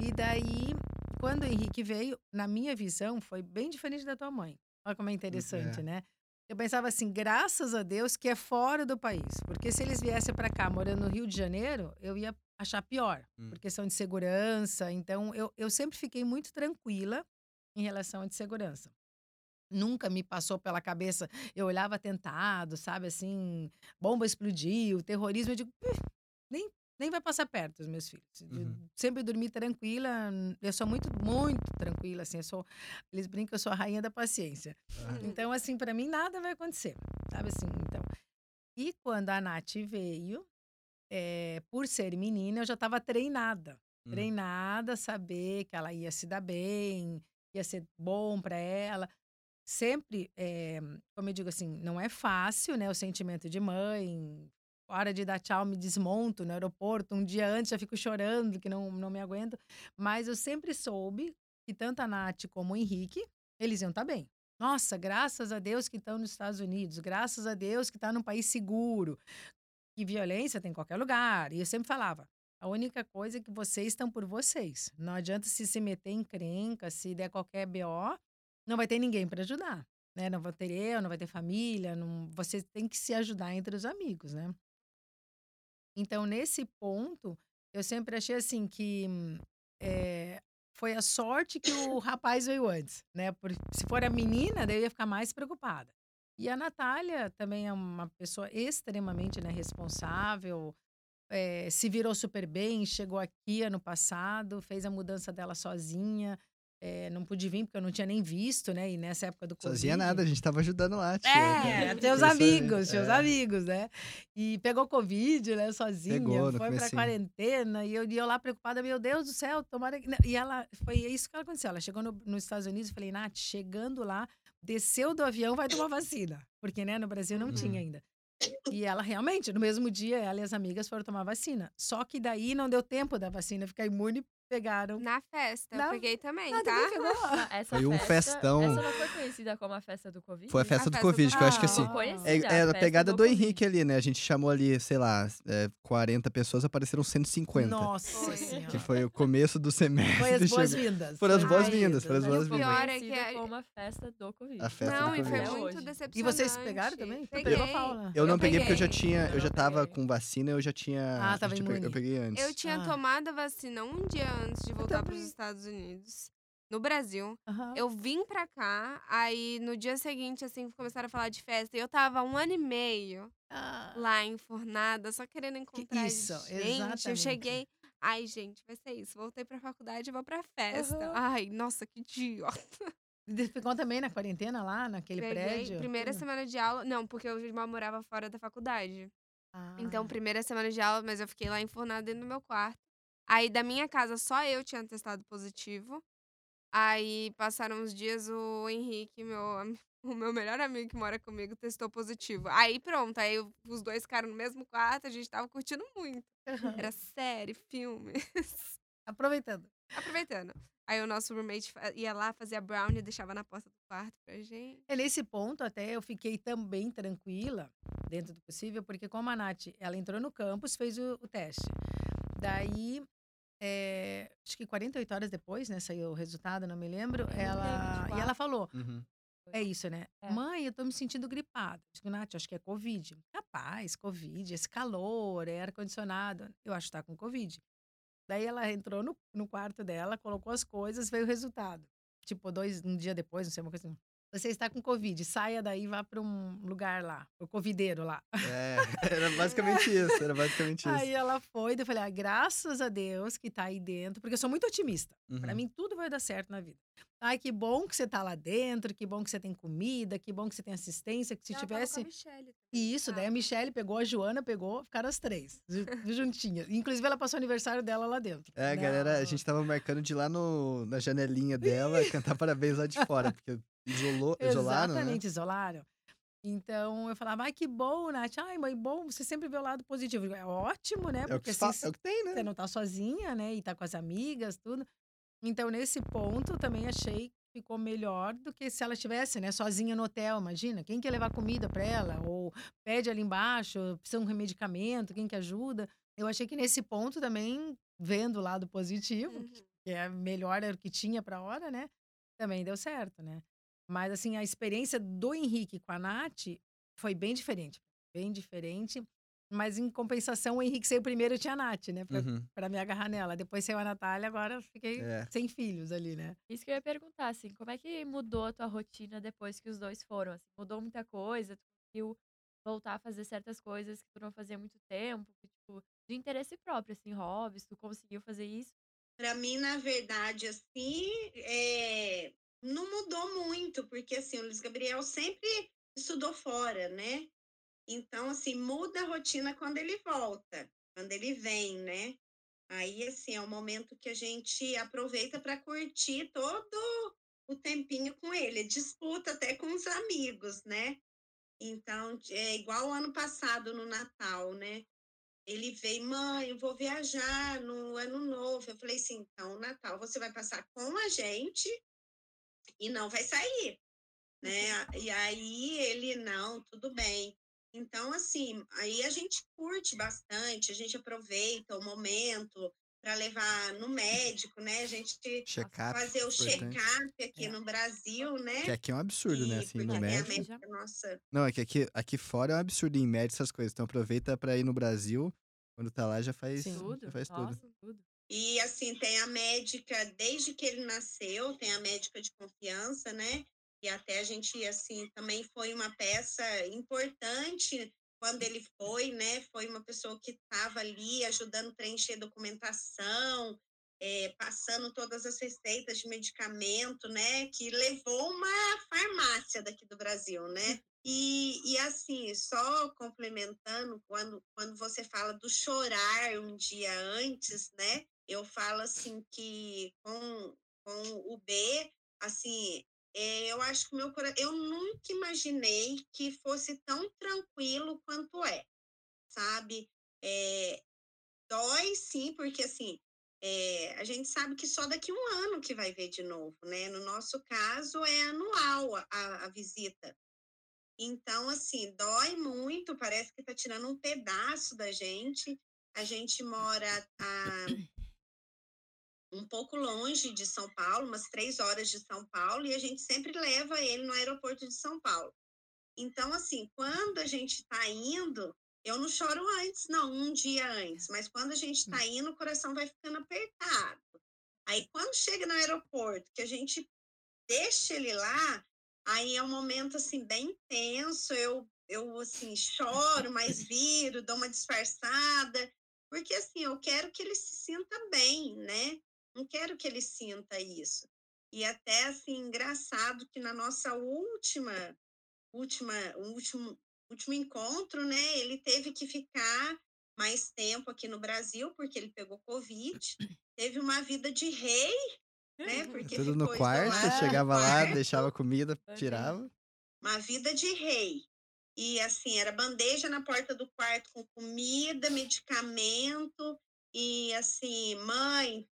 E daí, quando o Henrique veio, na minha visão, foi bem diferente da tua mãe. Olha como é interessante, É. né? Eu pensava assim, graças a Deus que é fora do país. Porque se eles viessem para cá morando no Rio de Janeiro, eu ia achar pior. Hum. Por questão de segurança. Então, eu, eu sempre fiquei muito tranquila em relação à de segurança. Nunca me passou pela cabeça, eu olhava atentado, sabe assim, bomba explodiu, terrorismo, eu digo, "Ih, nem, vai passar perto dos meus filhos. Uhum. Sempre dormir tranquila. Eu sou muito, muito tranquila, assim. Eu sou, eles brincam que eu sou a rainha da paciência. Ah. Então, assim, para mim nada vai acontecer, sabe assim? Então. E quando a Nath veio, eh, por ser menina, eu já estava treinada. Hum. Treinada, a saber que ela ia se dar bem, ia ser bom para ela. Sempre, eh, como eu digo assim, não é fácil, né? O sentimento de mãe. Hora de dar tchau, me desmonto no aeroporto. Um dia antes já fico chorando, que não, não me aguento. Mas eu sempre soube que tanto a Nath como o Henrique, eles iam estar bem. Nossa, graças a Deus que estão nos Estados Unidos, graças a Deus que está num país seguro. Que violência tem em qualquer lugar. E eu sempre falava: a única coisa é que vocês estão por vocês. Não adianta se se meter em crenca, se der qualquer BO, não vai ter ninguém para ajudar. Né? Não vai ter eu, não vai ter família. Não... Você tem que se ajudar entre os amigos, né? Então, nesse ponto, eu sempre achei assim que eh, foi a sorte que o rapaz veio antes, né? Por, se for a menina, daí eu ia ficar mais preocupada. E a Natália também é uma pessoa extremamente né, responsável, eh, se virou super bem, chegou aqui ano passado, fez a mudança dela sozinha. Eh, não pude vir porque eu não tinha nem visto, né? E nessa época do Covid. Sozinha nada, a gente tava ajudando lá. tia. É, teus Foi amigos, teus é. amigos, né? E pegou Covid, né, sozinha, Pegou foi pra quarentena, e eu, e eu lá preocupada, meu Deus do céu, tomara que... E ela, foi isso que aconteceu, ela chegou no- nos Estados Unidos, eu falei, Nath, chegando lá, desceu do avião, vai tomar vacina, porque, né, no Brasil não Uhum. tinha ainda. E ela realmente, no mesmo dia, ela e as amigas foram tomar vacina. Só que daí não deu tempo da vacina ficar imune, pegaram. Na festa, Na- eu peguei também, Ah, tá? <laughs> também pegou? Essa Foi um festa, festão. Essa não foi conhecida como a festa do Covid? Foi a festa A do festa do Covid, que eu acho que Ah. assim. Foi conhecida É, é a pegada do, Covid. Henrique ali, né? A gente chamou ali, sei lá, é, 40 pessoas, apareceram 150. Nossa Foi. Senhora. Que foi o começo do semestre. Foi as chegou- boas-vindas. Foram as foi boas-vindas, foram as boas-vindas. pior é conhecida que- como a festa do Covid. A festa não, do e foi Covid. muito Hoje. decepcionante. E vocês pegaram também? Tu Peguei. pegou, Paula? Eu não Eu peguei porque eu já peguei. tinha, Eu eu já tava peguei. com vacina, eu já tinha. Ah, tava pe- imune. Eu peguei antes. Eu tinha Ah. tomado a vacina um dia antes de voltar para os. Estados Unidos. No Brasil. Aham. Eu vim pra cá, aí no dia seguinte, assim, começaram a falar de festa. E eu tava um ano e meio Ah. lá enfornada, só querendo encontrar isso, gente. Eu exatamente. cheguei. Ai, gente, vai ser isso. Voltei pra faculdade e vou pra festa. Aham. Ai, nossa, que idiota. Ficou também na quarentena lá, naquele Peguei prédio? Primeira Tudo? semana de aula. Não, porque eu já morava fora da faculdade. Então, Ah. primeira semana de aula, mas eu fiquei lá enfornada dentro do meu quarto. Aí, da minha casa, só eu tinha testado positivo. Aí, passaram uns dias, o Henrique, meu, <laughs> o meu melhor amigo que mora comigo, testou positivo. Aí, pronto. Aí, os dois ficaram no mesmo quarto, a gente tava curtindo muito. Aham. Era série, filme. <laughs> Aproveitando. Aproveitando. Aí, o nosso roommate ia lá, fazia brownie, deixava na porta do quarto pra gente. É nesse ponto até eu fiquei também tranquila, dentro do possível, porque como a Nath, ela entrou no campus, fez o, o teste. Daí, é, acho que 48 horas depois, né, saiu o resultado, não me lembro, ela, e 24. ela falou, Uhum. é isso, né? É. Mãe, eu tô me sentindo gripada. Digo, Nath, acho que é Covid. Rapaz, Covid, esse calor, é ar-condicionado. Eu acho que tá com Covid. Daí ela entrou no, no quarto dela, colocou as coisas, veio o resultado. Tipo, dois, um dia depois, não sei, uma coisa assim. Você está com Covid, saia daí e vá para um lugar lá, o covideiro lá. É, <laughs> era <laughs> basicamente isso, era basicamente isso. Aí ela foi, daí eu falei, ah, graças a Deus que tá aí dentro, porque eu sou muito otimista. Pra Uhum. mim, tudo vai dar certo na vida. Ai, que bom que você tá lá dentro, que bom que você tem comida, que bom que você tem assistência, que se Ela tava com a tivesse. Michelle E isso, daí a tava. Michelle pegou, a Joana pegou, ficaram as três, ju- juntinhas. Inclusive, ela passou o aniversário dela lá dentro. É, né? galera, a gente tava marcando de ir lá no, na janelinha dela cantar parabéns lá de fora, porque isolou, isolaram, né? Exatamente, isolaram. Então, eu falava, ai, que bom, Nath. Ai, mãe, bom, você sempre vê o lado positivo. É ótimo, né? É o, Porque que assim, fa- é o que tem, né? você não tá sozinha, né? E tá com as amigas, tudo. Então, nesse ponto, também achei que ficou melhor do que se ela estivesse, né? Sozinha no hotel, imagina. Quem quer levar comida para ela? Ou pede ali embaixo, precisa de um medicamento, quem que ajuda? Eu achei que nesse ponto também, vendo o lado positivo, Uhum. que é melhor era o que tinha pra hora, né? Também deu certo, né? Mas, assim, a experiência do Henrique com a Nath foi bem diferente. Bem diferente. Mas, em compensação, o Henrique saiu primeiro e tinha a Nath, né? Pra, Uhum. pra me agarrar nela. Depois saiu a Natália, agora eu fiquei É. sem filhos ali, né? Isso que eu ia perguntar, assim, como é que mudou a tua rotina depois que os dois foram? Assim, mudou muita coisa? Tu conseguiu voltar a fazer certas coisas que tu não fazia há muito tempo, que, tipo, de interesse próprio, assim, hobbies, tu conseguiu fazer isso? Para mim, na verdade, assim, é, não mudou muito, porque assim, o Luiz Gabriel sempre estudou fora, né? Então, assim, muda a rotina quando ele volta, quando ele vem, né? Aí, assim, é o momento que a gente aproveita para curtir todo o tempinho com ele, disputa até com os amigos, né? Então, é igual ano passado no Natal, né? Ele veio, mãe, eu vou viajar no ano novo. Eu falei assim, então, Natal você vai passar com a gente e não vai sair, né? E aí ele, não, tudo bem. Então, assim, aí a gente curte bastante, a gente aproveita o momento para levar no médico, né? A gente fazer o check-up aqui é. no Brasil, né? Que aqui é um absurdo, né? Assim, no médico. Médica, nossa... Não, é que aqui, aqui fora é um absurdo em médico essas coisas. Então aproveita para ir no Brasil. Quando tá lá já faz, tudo. Já faz nossa, tudo. tudo. E assim, tem a médica, desde que ele nasceu, tem a médica de confiança, né? E até a gente, assim, também foi uma peça importante quando ele foi, né? Foi uma pessoa que estava ali ajudando a preencher documentação, é, passando todas as receitas de medicamento, né? Que levou uma farmácia daqui do Brasil, né? <laughs> E, e assim, só complementando, quando, quando você fala do chorar um dia antes, né? Eu falo assim que com, com o B, assim, é, eu acho que meu coração. Eu nunca imaginei que fosse tão tranquilo quanto é, sabe? É, dói sim, porque assim, é, a gente sabe que só daqui um ano que vai ver de novo, né? No nosso caso, é anual a, a visita. Então, assim, dói muito, parece que tá tirando um pedaço da gente. A gente mora a um pouco longe de São Paulo, umas três horas de São Paulo, e a gente sempre leva ele no aeroporto de São Paulo. Então, assim, quando a gente está indo, eu não choro antes, não, um dia antes, mas quando a gente está indo, o coração vai ficando apertado. Aí, quando chega no aeroporto, que a gente deixa ele lá, aí é um momento, assim, bem tenso, eu, eu assim, choro, mas <laughs> viro, dou uma disfarçada, porque, assim, eu quero que ele se sinta bem, né? Não quero que ele sinta isso. E até assim engraçado que na nossa última última último último encontro, né, ele teve que ficar mais tempo aqui no Brasil porque ele pegou covid, teve uma vida de rei, né? Porque tudo no quarto, chegava lá, deixava comida, tirava. Uma vida de rei. E assim, era bandeja na porta do quarto com comida, medicamento e assim, mãe,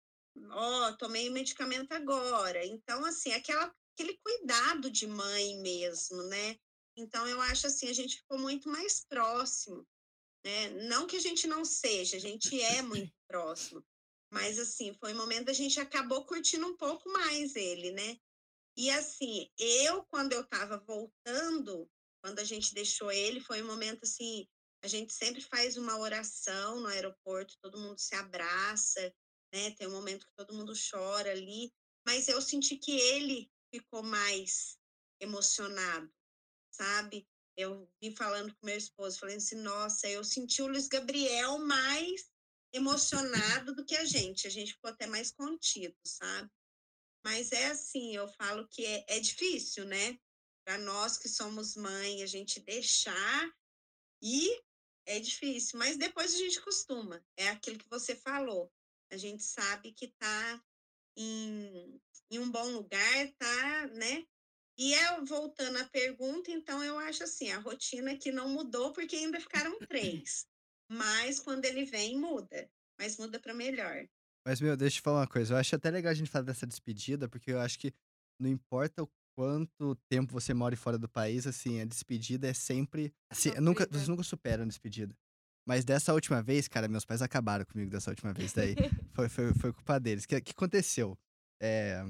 ó, oh, tomei o medicamento agora. Então, assim, aquela, aquele cuidado de mãe mesmo, né? Então, eu acho assim, a gente ficou muito mais próximo, né? Não que a gente não seja, a gente é muito <laughs> próximo. Mas, assim, foi um momento da gente acabou curtindo um pouco mais ele, né? E, assim, eu, quando eu estava voltando, quando a gente deixou ele, foi um momento, assim, a gente sempre faz uma oração no aeroporto, todo mundo se abraça, né? Tem um momento que todo mundo chora ali, mas eu senti que ele ficou mais emocionado, sabe? Eu vim falando com meu esposo, falei assim, nossa, eu senti o Luiz Gabriel mais emocionado do que a gente, a gente ficou até mais contido, sabe? Mas é assim, eu falo que é, é difícil, né? Para nós que somos mãe, a gente deixar e é difícil, mas depois a gente costuma. É aquilo que você falou a gente sabe que está em, em um bom lugar, tá, né? E é, voltando à pergunta, então eu acho assim, a rotina que não mudou porque ainda ficaram três. Mas quando ele vem, muda. Mas muda para melhor. Mas, meu, deixa eu te falar uma coisa. Eu acho até legal a gente falar dessa despedida, porque eu acho que não importa o quanto tempo você mora fora do país, assim, a despedida é sempre. Assim, nunca, vocês nunca superam a despedida. Mas dessa última vez, cara, meus pais acabaram comigo dessa última vez. Daí <laughs> foi, foi, foi culpa deles. O que, que aconteceu? É...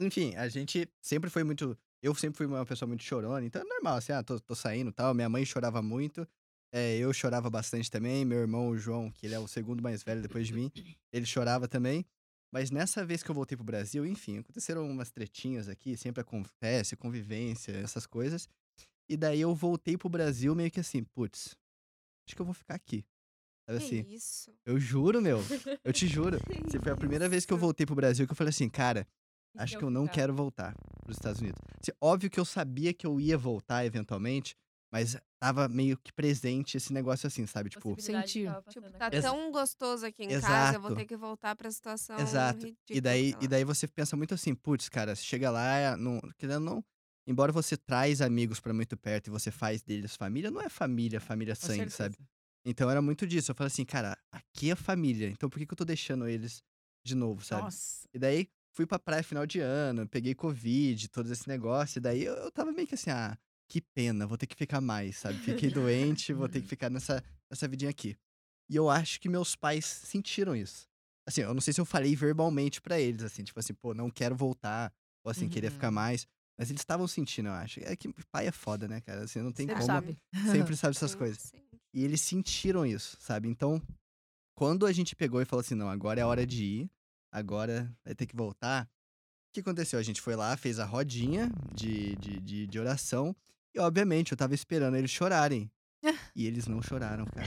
Enfim, a gente sempre foi muito. Eu sempre fui uma pessoa muito chorona, então é normal, assim, ah, tô, tô saindo e tal. Minha mãe chorava muito. É, eu chorava bastante também. Meu irmão, o João, que ele é o segundo mais velho depois de mim, ele chorava também. Mas nessa vez que eu voltei pro Brasil, enfim, aconteceram umas tretinhas aqui, sempre acontece, convivência, essas coisas. E daí eu voltei pro Brasil meio que assim, putz, acho que eu vou ficar aqui. Sabe Que assim? isso? Eu juro, meu. Eu te <laughs> juro. Assim, foi a primeira vez que eu voltei pro Brasil que eu falei assim, cara, acho se que eu não quero voltar pros Estados Unidos. Assim, óbvio que eu sabia que eu ia voltar eventualmente, mas tava meio que presente esse negócio assim, sabe? Tipo, Sentir. Tipo, tá tão gostoso aqui em casa, eu vou Exato. ter que voltar pra situação Exato. ridícula. E daí, e daí você pensa muito assim, putz, cara, você chega lá, não, querendo não, embora você traz amigos pra muito perto e você faz deles família, não é família, família sangue, sabe? Então era muito disso. Eu falei assim, cara, aqui é família, então por que, que eu tô deixando eles de novo, sabe? Nossa. E daí fui pra praia final de ano, peguei Covid, todo esse negócio, e daí eu, eu tava meio que assim, ah, que pena, vou ter que ficar mais, sabe? Fiquei doente, vou ter que <laughs> ficar nessa, nessa vidinha aqui. E eu acho que meus pais sentiram isso. Assim, eu não sei se eu falei verbalmente pra eles, assim, tipo assim, pô, não quero voltar, ou assim, querer ficar Uhum. mais. Mas eles estavam sentindo, eu acho. É que pai é foda, né, cara? Assim, não tem Sempre como. sabe. Sempre sabe essas <laughs> coisas. sim. E eles sentiram isso, sabe? Então, quando a gente pegou e falou assim, não, agora é a hora de ir, agora vai ter que voltar. O que aconteceu? A gente foi lá, fez a rodinha de, de, de, de oração, e obviamente eu tava esperando eles chorarem. <laughs> E eles não choraram, cara.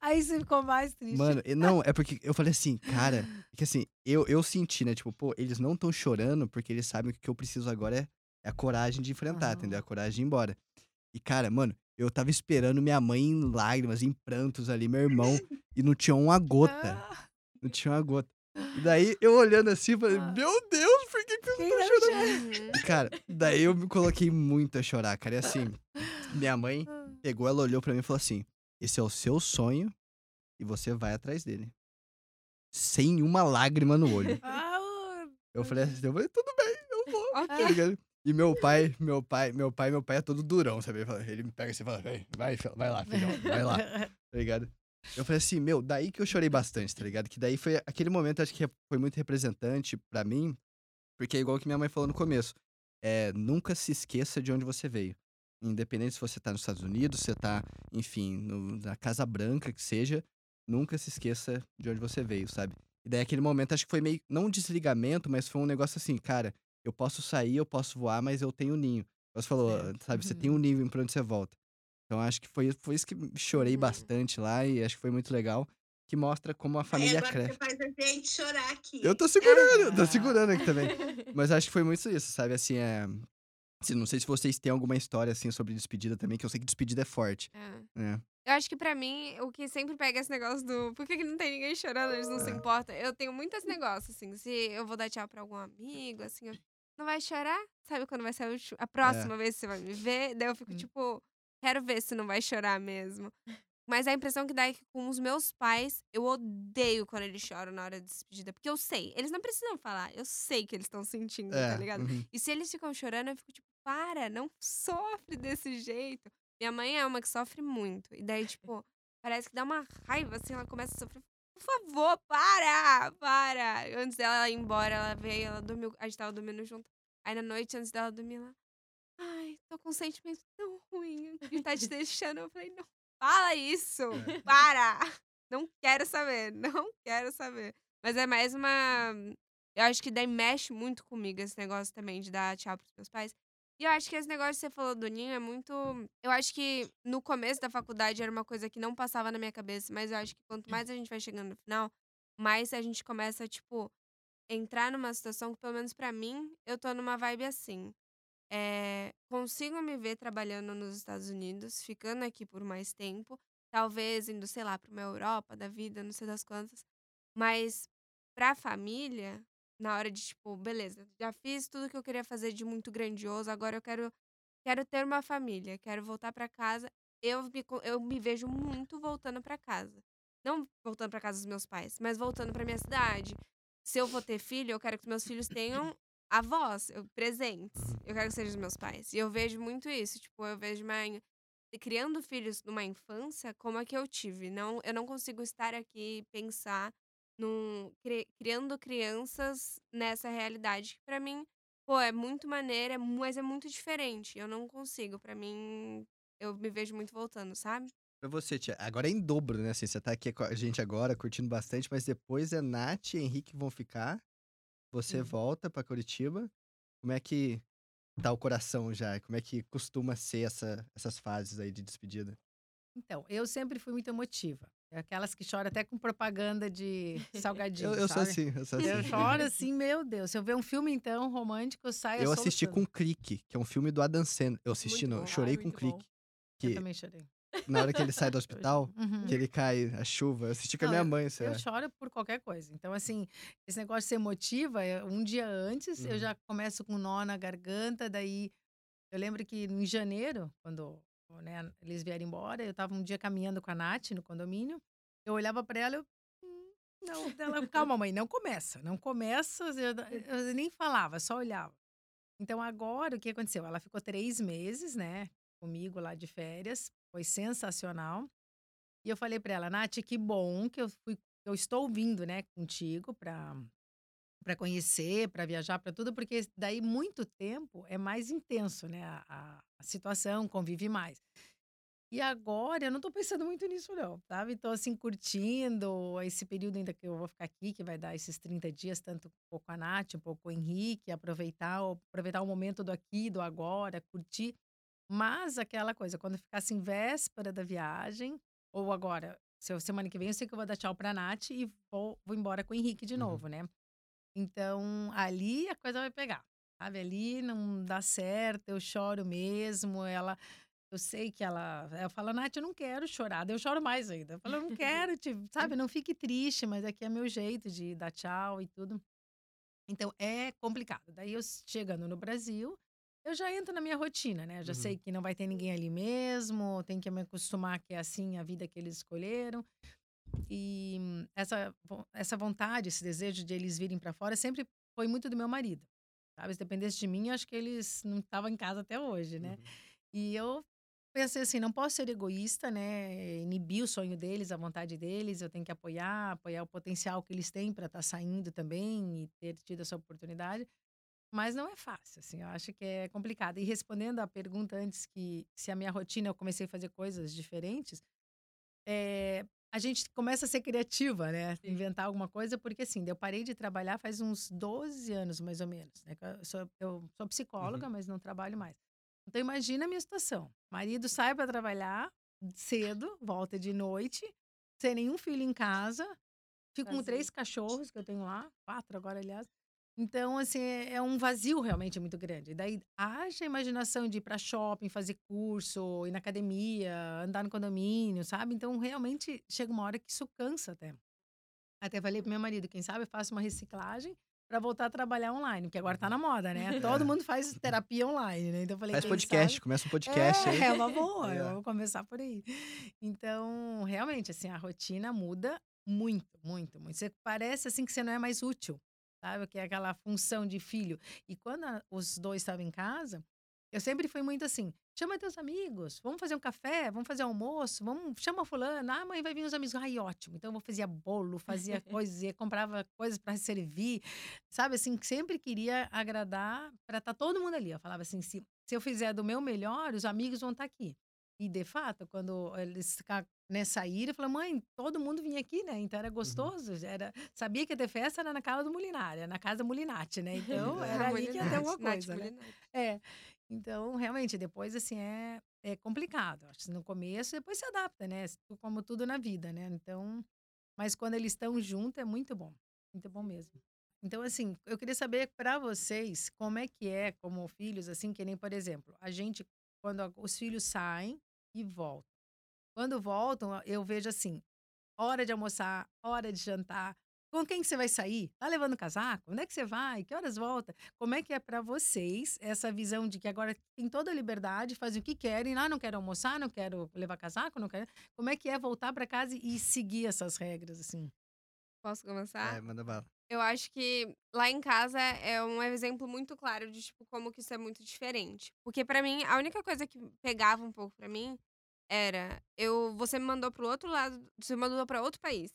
Aí você ficou mais triste. Mano, não, é porque eu falei assim, cara, que assim, eu, eu senti, né? Tipo, pô, eles não estão chorando porque eles sabem que o que eu preciso agora é, é a coragem de enfrentar, Aham. entendeu? A coragem de ir embora. E, cara, mano, eu tava esperando minha mãe em lágrimas, em prantos ali, meu irmão, e não tinha uma gota. Ah, <laughs> Não tinha uma gota. E daí, eu olhando assim, falei, Ah. meu Deus, por que, que tô não chorando? Uhum. E, Cara, daí eu me coloquei muito a chorar, cara. E assim, minha mãe chora? pegou, ela olhou pra mim e falou assim: esse é o seu sonho e você vai atrás dele. Sem uma lágrima no olho. <laughs> Ah, Eu falei assim, eu falei, tudo bem, eu vou. Ok. tá? E meu pai, meu pai, meu pai, meu pai é todo durão, sabe? Ele, me pega assim e fala, vai, vai, vai lá, filhão, vai lá, <laughs> tá ligado? Eu falei assim, meu, daí que eu chorei bastante, tá ligado? Que daí foi aquele momento, acho que foi muito representante pra mim, porque é igual que minha mãe falou no começo. É, nunca se esqueça de onde você veio. Independente se você tá nos Estados Unidos, se você tá, enfim, no- na Casa Branca, que seja, nunca se esqueça de onde você veio, sabe? E daí aquele momento, acho que foi meio, não um desligamento, mas foi um negócio assim, cara, eu posso sair, eu posso voar, mas eu tenho um ninho. Você falou, sabe, você Uhum. tem um ninho pra onde você volta. Então acho que foi, foi isso que chorei Uhum. bastante lá e acho que foi muito legal, que mostra como a família agora cresce. você faz a gente chorar aqui. Eu tô segurando, eu tô Ah. segurando aqui também. <laughs> Mas acho que foi muito isso, sabe? Assim, é. Não sei se vocês têm alguma história assim sobre despedida também, que eu sei que despedida é forte. É. né? Eu acho que pra mim, o que sempre pega esse negócio do por que, que não tem ninguém chorando, eles não se É. importam. Eu tenho muito esse negócio, assim, se eu vou dar tchau pra algum amigo, assim, eu- não vai chorar? Sabe quando vai ser a, a próxima vez que você vai me ver? Daí eu fico Hum. tipo, quero ver se não vai chorar mesmo. Mas a impressão que dá é que com os meus pais, eu odeio quando eles choram na hora de despedida. Porque eu sei, eles não precisam falar, eu sei que eles estão sentindo, É. tá ligado? uhum. E se eles ficam chorando, eu fico tipo, para, não sofre desse jeito. Minha mãe é uma que sofre muito. E daí, tipo, parece que dá uma raiva, assim, ela começa a sofrer. Por favor, para! Para! Antes dela ir embora, ela veio, ela dormiu, a gente tava dormindo junto. Aí na noite, antes dela dormir, ela. Ai, tô com um sentimento tão ruim de tá te deixando. Eu falei, não fala isso! É. Para! Não quero saber, não quero saber. Mas é mais uma. Eu acho que daí mexe muito comigo esse negócio também de dar tchau pros meus pais. E eu acho que esse negócio que você falou do ninho é muito. Eu acho que no começo da faculdade era uma coisa que não passava na minha cabeça, mas eu acho que quanto mais a gente vai chegando no final, mais a gente começa, tipo, entrar numa situação que, pelo menos pra mim, eu tô numa vibe assim. É, consigo me ver trabalhando nos Estados Unidos, ficando aqui por mais tempo, talvez indo, sei lá, pra uma Europa da vida, não sei das quantas. Mas pra família, na hora de, tipo, beleza, já fiz tudo que eu queria fazer de muito grandioso, agora eu quero, quero ter uma família, quero voltar pra casa. Eu me, eu me vejo muito voltando pra casa. Não voltando pra casa dos meus pais, mas voltando pra minha cidade. Se eu for ter filho, eu quero que os meus filhos tenham avós, eu- presentes. Eu quero que sejam os meus pais. E eu vejo muito isso. Tipo, eu vejo uma. Criando filhos numa infância como a que eu tive. Não, eu não consigo estar aqui e pensar num, cri- criando crianças nessa realidade. Que pra mim, pô, é muito maneira, é mas é muito diferente. Eu não consigo. Pra mim, eu me vejo muito voltando, sabe? Pra você, tia, agora é em dobro, né? Assim, você tá aqui com a gente agora, curtindo bastante, mas depois é Nath e Henrique vão ficar. Você Uhum. volta pra Curitiba. Como é que. tá o coração já? Como é que costuma ser essa, essas fases aí de despedida? Então, eu sempre fui muito emotiva. É aquelas que choram até com propaganda de <laughs> salgadinho, Eu, eu sou assim, eu sou <laughs> assim. Eu choro <laughs> assim, meu Deus. Se eu ver um filme, então, romântico, eu saio Eu assisti com Clique, que é um filme do Adam Sandler. Eu assisti, Muito não, bom. chorei Ai, com bom. Clique. Eu Que também chorei. Na hora que ele sai do hospital, Uhum. que ele cai a chuva. Eu assisti com a minha mãe, sei Eu choro por qualquer coisa. Então, assim, esse negócio de ser emotiva, é um dia antes eu Uhum. já começo com nó na garganta, daí eu lembro que em janeiro, quando né, eles vieram embora, eu tava um dia caminhando com a Nath no condomínio, eu olhava para ela, eu "Hum, não, ela, calma, mãe, não começa, não começa, eu, eu nem falava, só olhava. Então agora o que aconteceu? Ela ficou três meses, né, comigo lá de férias, foi sensacional. E eu falei para ela, Nath, que bom que eu fui, eu estou vindo, né, contigo para para conhecer, para viajar, para tudo, porque daí muito tempo é mais intenso, né, a, a- situação, convive mais. E agora eu não tô pensando muito nisso não, sabe? Tô assim curtindo esse período ainda que eu vou ficar aqui, que vai dar esses 30 dias, tanto um pouco a Nath, um pouco o Henrique, aproveitar, aproveitar o momento do aqui, do agora, curtir. Mas aquela coisa, quando ficasse em véspera da viagem, ou agora, se eu- semana que vem, eu sei que eu vou dar tchau pra Nath e vou, vou embora com o Henrique de Uhum. novo, né? Então, ali a coisa vai pegar, sabe? Ali não dá certo, eu choro mesmo, ela... Eu sei que ela, ela fala, Nath, eu não quero chorar, eu choro mais ainda. Eu falo, eu não quero, te, sabe? Não fique triste, mas aqui é meu jeito de dar tchau e tudo. Então, é complicado. Daí, eu chegando no Brasil, eu já entro na minha rotina, né? Eu já Uhum. sei que não vai ter ninguém ali mesmo, tem que me acostumar que é assim a vida que eles escolheram. E essa, essa vontade, esse desejo de eles virem para fora sempre foi muito do meu marido. Sabe? Se dependesse de mim, eu acho que eles não estavam em casa até hoje, né? Uhum. E eu pensei assim, não posso ser egoísta, né? Inibir o sonho deles, a vontade deles, eu tenho que apoiar, apoiar o potencial que eles têm para estar saindo também e ter tido essa oportunidade. Mas não é fácil, assim, eu acho que é complicado. E respondendo à pergunta antes que se a minha rotina eu comecei a fazer coisas diferentes, é, a gente começa a ser criativa, né? Sim. Inventar alguma coisa, porque assim, eu parei de trabalhar faz uns 12 anos, mais ou menos. Né? Eu sou, eu sou psicóloga, mas não trabalho mais. Então imagina a minha situação. Marido sai para trabalhar cedo, volta de noite, sem nenhum filho em casa, fico com três cachorros que eu tenho lá, quatro agora, aliás. Então, assim, é é um vazio realmente muito grande. Daí, haja imaginação de ir para shopping, fazer curso, ir na academia, andar no condomínio, sabe? Então, realmente, chega uma hora que isso cansa até. Até falei pro meu marido, quem sabe eu faço uma reciclagem para voltar a trabalhar online, porque agora tá na moda, né? <laughs> Todo mundo faz terapia online, né? Então, eu falei, Faz podcast, sabe- começa um podcast aí. é, é uma <laughs> boa, É. eu vou começar por aí. Então, realmente, assim, a rotina muda muito, muito, muito. Você parece assim que você não é mais útil, sabe? Que é aquela função de filho. E quando a- os dois estavam em casa, eu sempre fui muito assim: chama teus amigos, vamos fazer um café, vamos fazer almoço, vamos, chama fulano, ah, mãe, vai vir os amigos. Ai, ótimo. Então eu fazia bolo, fazia <laughs> coisas, comprava coisas para servir, sabe? Assim, sempre queria agradar para estar todo mundo ali. Eu falava assim: se, se eu fizer do meu melhor, os amigos vão estar aqui. E de fato, quando eles ca- né, saíram, eu falei, mãe, todo mundo vinha aqui, né? Então era gostoso. Era, sabia que ia ter festa era na casa do Mulinário, era na casa Mulinati, né? <laughs> Então era ali que ia ter alguma coisa, né? É. Então, realmente, depois, assim, é, é complicado. Acho no começo, depois se adapta, né? Como tudo na vida, né? Então, mas quando eles estão juntos, é muito bom. Muito bom mesmo. Então, assim, eu queria saber para vocês como é que é, como filhos, assim, que nem, por exemplo, a gente, quando os filhos saem e voltam. Quando voltam, eu vejo assim, hora de almoçar, hora de jantar. Com quem que você vai sair? Tá levando casaco? Onde é que você vai? Que horas volta? Como é que é para vocês essa visão de que agora tem toda a liberdade, fazem o que querem, ah, não quero almoçar, não quero levar casaco, não quero. Como é que é voltar para casa e seguir essas regras assim? Posso começar? É, manda bala. Eu acho que lá em casa é um exemplo muito claro de tipo como que isso é muito diferente. Porque pra mim, a única coisa que pegava um pouco pra mim era eu você me mandou pro outro lado, você me mandou pra outro país.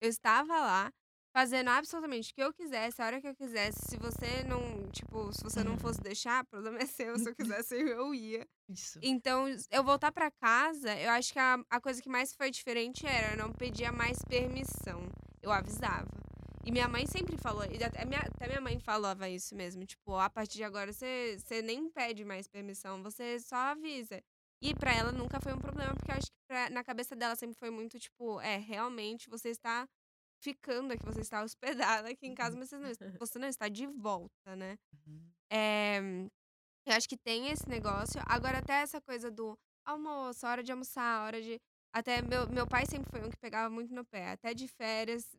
Eu estava lá fazendo absolutamente o que eu quisesse, a hora que eu quisesse. Se você não, tipo, se você não fosse deixar, o problema é seu. Se eu <laughs> quisesse, eu ia. Isso. Então, eu voltar pra casa, eu acho que a, a coisa que mais foi diferente era eu não pedia mais permissão. Eu avisava. E minha mãe sempre falou, e até minha, até minha mãe falava isso mesmo. Tipo, a partir de agora você, você nem pede mais permissão, você só avisa. E pra ela nunca foi um problema, porque eu acho que pra- na cabeça dela sempre foi muito tipo, é, realmente você está ficando aqui, você está <laughs> hospedada aqui em casa, mas você não, <laughs> você não está de volta, né? Uhum. É, eu acho que tem esse negócio. Agora, até essa coisa do almoço, hora de almoçar, hora de. Até meu, meu pai sempre foi um que pegava muito no pé. Até de férias,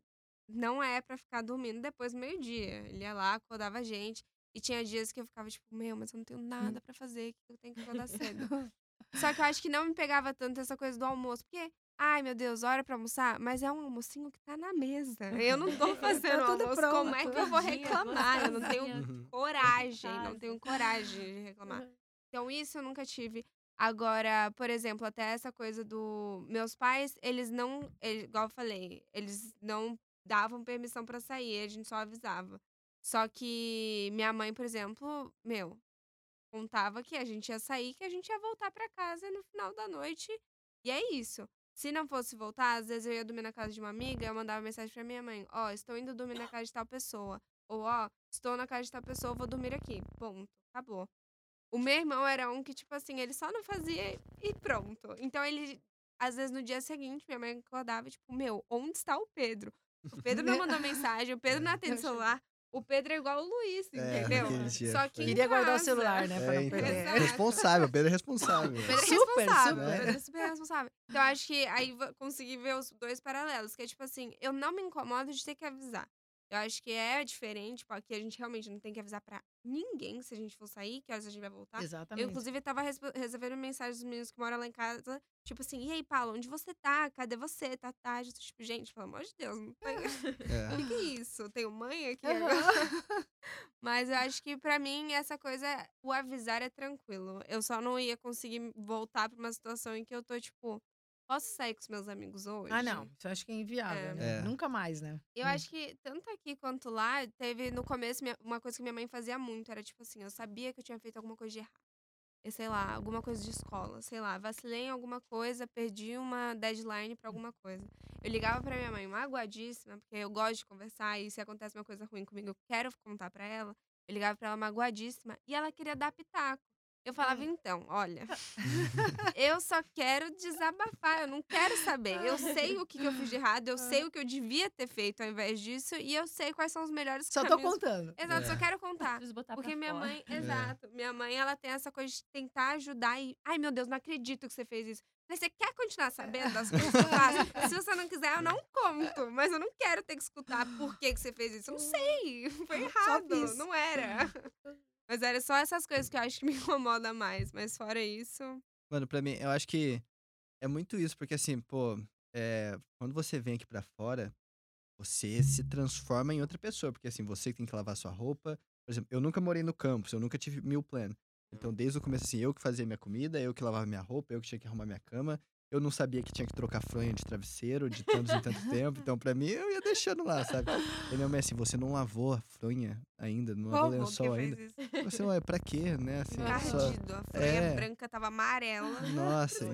não é pra ficar dormindo depois do meio-dia. Ele ia lá, acordava a gente. E tinha dias que eu ficava tipo, meu, mas eu não tenho nada pra fazer, que eu tenho que acordar <laughs> cedo. Só que eu acho que não me pegava tanto essa coisa do almoço, porque, ai meu Deus, hora pra almoçar, mas é um almocinho que tá na mesa. Eu não tô <laughs> fazendo tudo almoço, como é que eu vou pronto. reclamar? Eu não tenho. Uhum. coragem, não tenho coragem de reclamar. Então, isso eu nunca tive. Agora, por exemplo, até essa coisa do. Meus pais, eles não. ele- igual eu falei, eles não davam permissão pra sair, a gente só avisava. Só que minha mãe, por exemplo, meu, contava que a gente ia sair, que a gente ia voltar pra casa no final da noite. E é isso. Se não fosse voltar, às vezes eu ia dormir na casa de uma amiga, eu mandava mensagem pra minha mãe: Ó, estou indo dormir na casa de tal pessoa. Ou, ó, estou na casa de tal pessoa, vou dormir aqui. Ponto. Acabou. O meu irmão era um que, tipo assim, ele só não fazia e pronto. Então ele, às vezes no dia seguinte, minha mãe acordava, tipo, meu, onde está o Pedro? O Pedro não mandou <laughs> mensagem, o Pedro não atende o celular. O Pedro é igual o Luiz, É, entendeu? Só que Queria guardar o celular, né? Pra É, não então. perder. Responsável, Pedro é responsável. Pedro é Super, responsável. super. Pedro é super responsável. Então, eu acho que aí consegui ver os dois paralelos. Que é tipo assim, eu não me incomodo de ter que avisar. Eu acho que é diferente, tipo, aqui a gente realmente não tem que avisar pra ninguém se a gente for sair, que horas a gente vai voltar. Eu, Exatamente. inclusive, tava recebendo mensagens dos meninos que moram lá em casa, tipo assim, e aí, Paulo, onde você tá? Cadê você? Tá tarde? Tipo, gente, pelo amor de Deus, não tem. É. O <laughs> que, que é isso? Tenho mãe aqui agora? <laughs> Mas eu acho que pra mim essa coisa, o avisar é tranquilo. Eu só não ia conseguir voltar pra uma situação em que eu tô, tipo, posso sair com os meus amigos hoje? Ah, não. Isso eu acho que é inviável, É. né? É. Nunca mais, né? Eu Hum. acho que tanto aqui quanto lá, teve no começo minha- uma coisa que minha mãe fazia muito, era tipo assim, eu sabia que eu tinha feito alguma coisa de errado. Eu sei lá, alguma coisa de escola, sei lá, vacilei em alguma coisa, perdi uma deadline pra alguma coisa. Eu ligava pra minha mãe magoadíssima, porque eu gosto de conversar e se acontece uma coisa ruim comigo, eu quero contar pra ela. Eu ligava pra ela magoadíssima e ela queria dar pitaco. Eu falava, então, olha, eu só quero desabafar, eu não quero saber. Eu sei o que, que eu fiz de errado, eu sei o que eu devia ter feito ao invés disso, e eu sei quais são os melhores Só tô caminhos. contando. Exato, só É. quero contar. Porque minha fora. mãe, exato, minha mãe, ela tem essa coisa de tentar ajudar e, ai meu Deus, não acredito que você fez isso. Falei, Você quer continuar sabendo das coisas que eu faço? Se você não quiser, eu não conto. Mas eu não quero ter que escutar por que, que você fez isso. Eu não sei. <laughs> Foi errado. Não era. Mas era só essas coisas que eu acho que me incomoda mais. Mas fora isso. Mano, pra mim, eu acho que é muito isso, porque assim, pô, é, quando você vem aqui pra fora, você se transforma em outra pessoa, porque assim, você que tem que lavar sua roupa. Por exemplo, eu nunca morei no campus, eu nunca tive meal plan. Então, desde o começo, assim, eu que fazia minha comida, eu que lavava minha roupa, eu que tinha que arrumar minha cama. Eu não sabia que tinha que trocar fronha de travesseiro de tantos em tanto tempo. Então, pra mim, eu ia deixando lá, sabe? E minha mãe assim, você não lavou a fronha ainda, não lavou o Como lençol ainda. Você, ué, pra quê, né? Assim, só... Encardido. A fronha É. branca tava amarela. Nossa,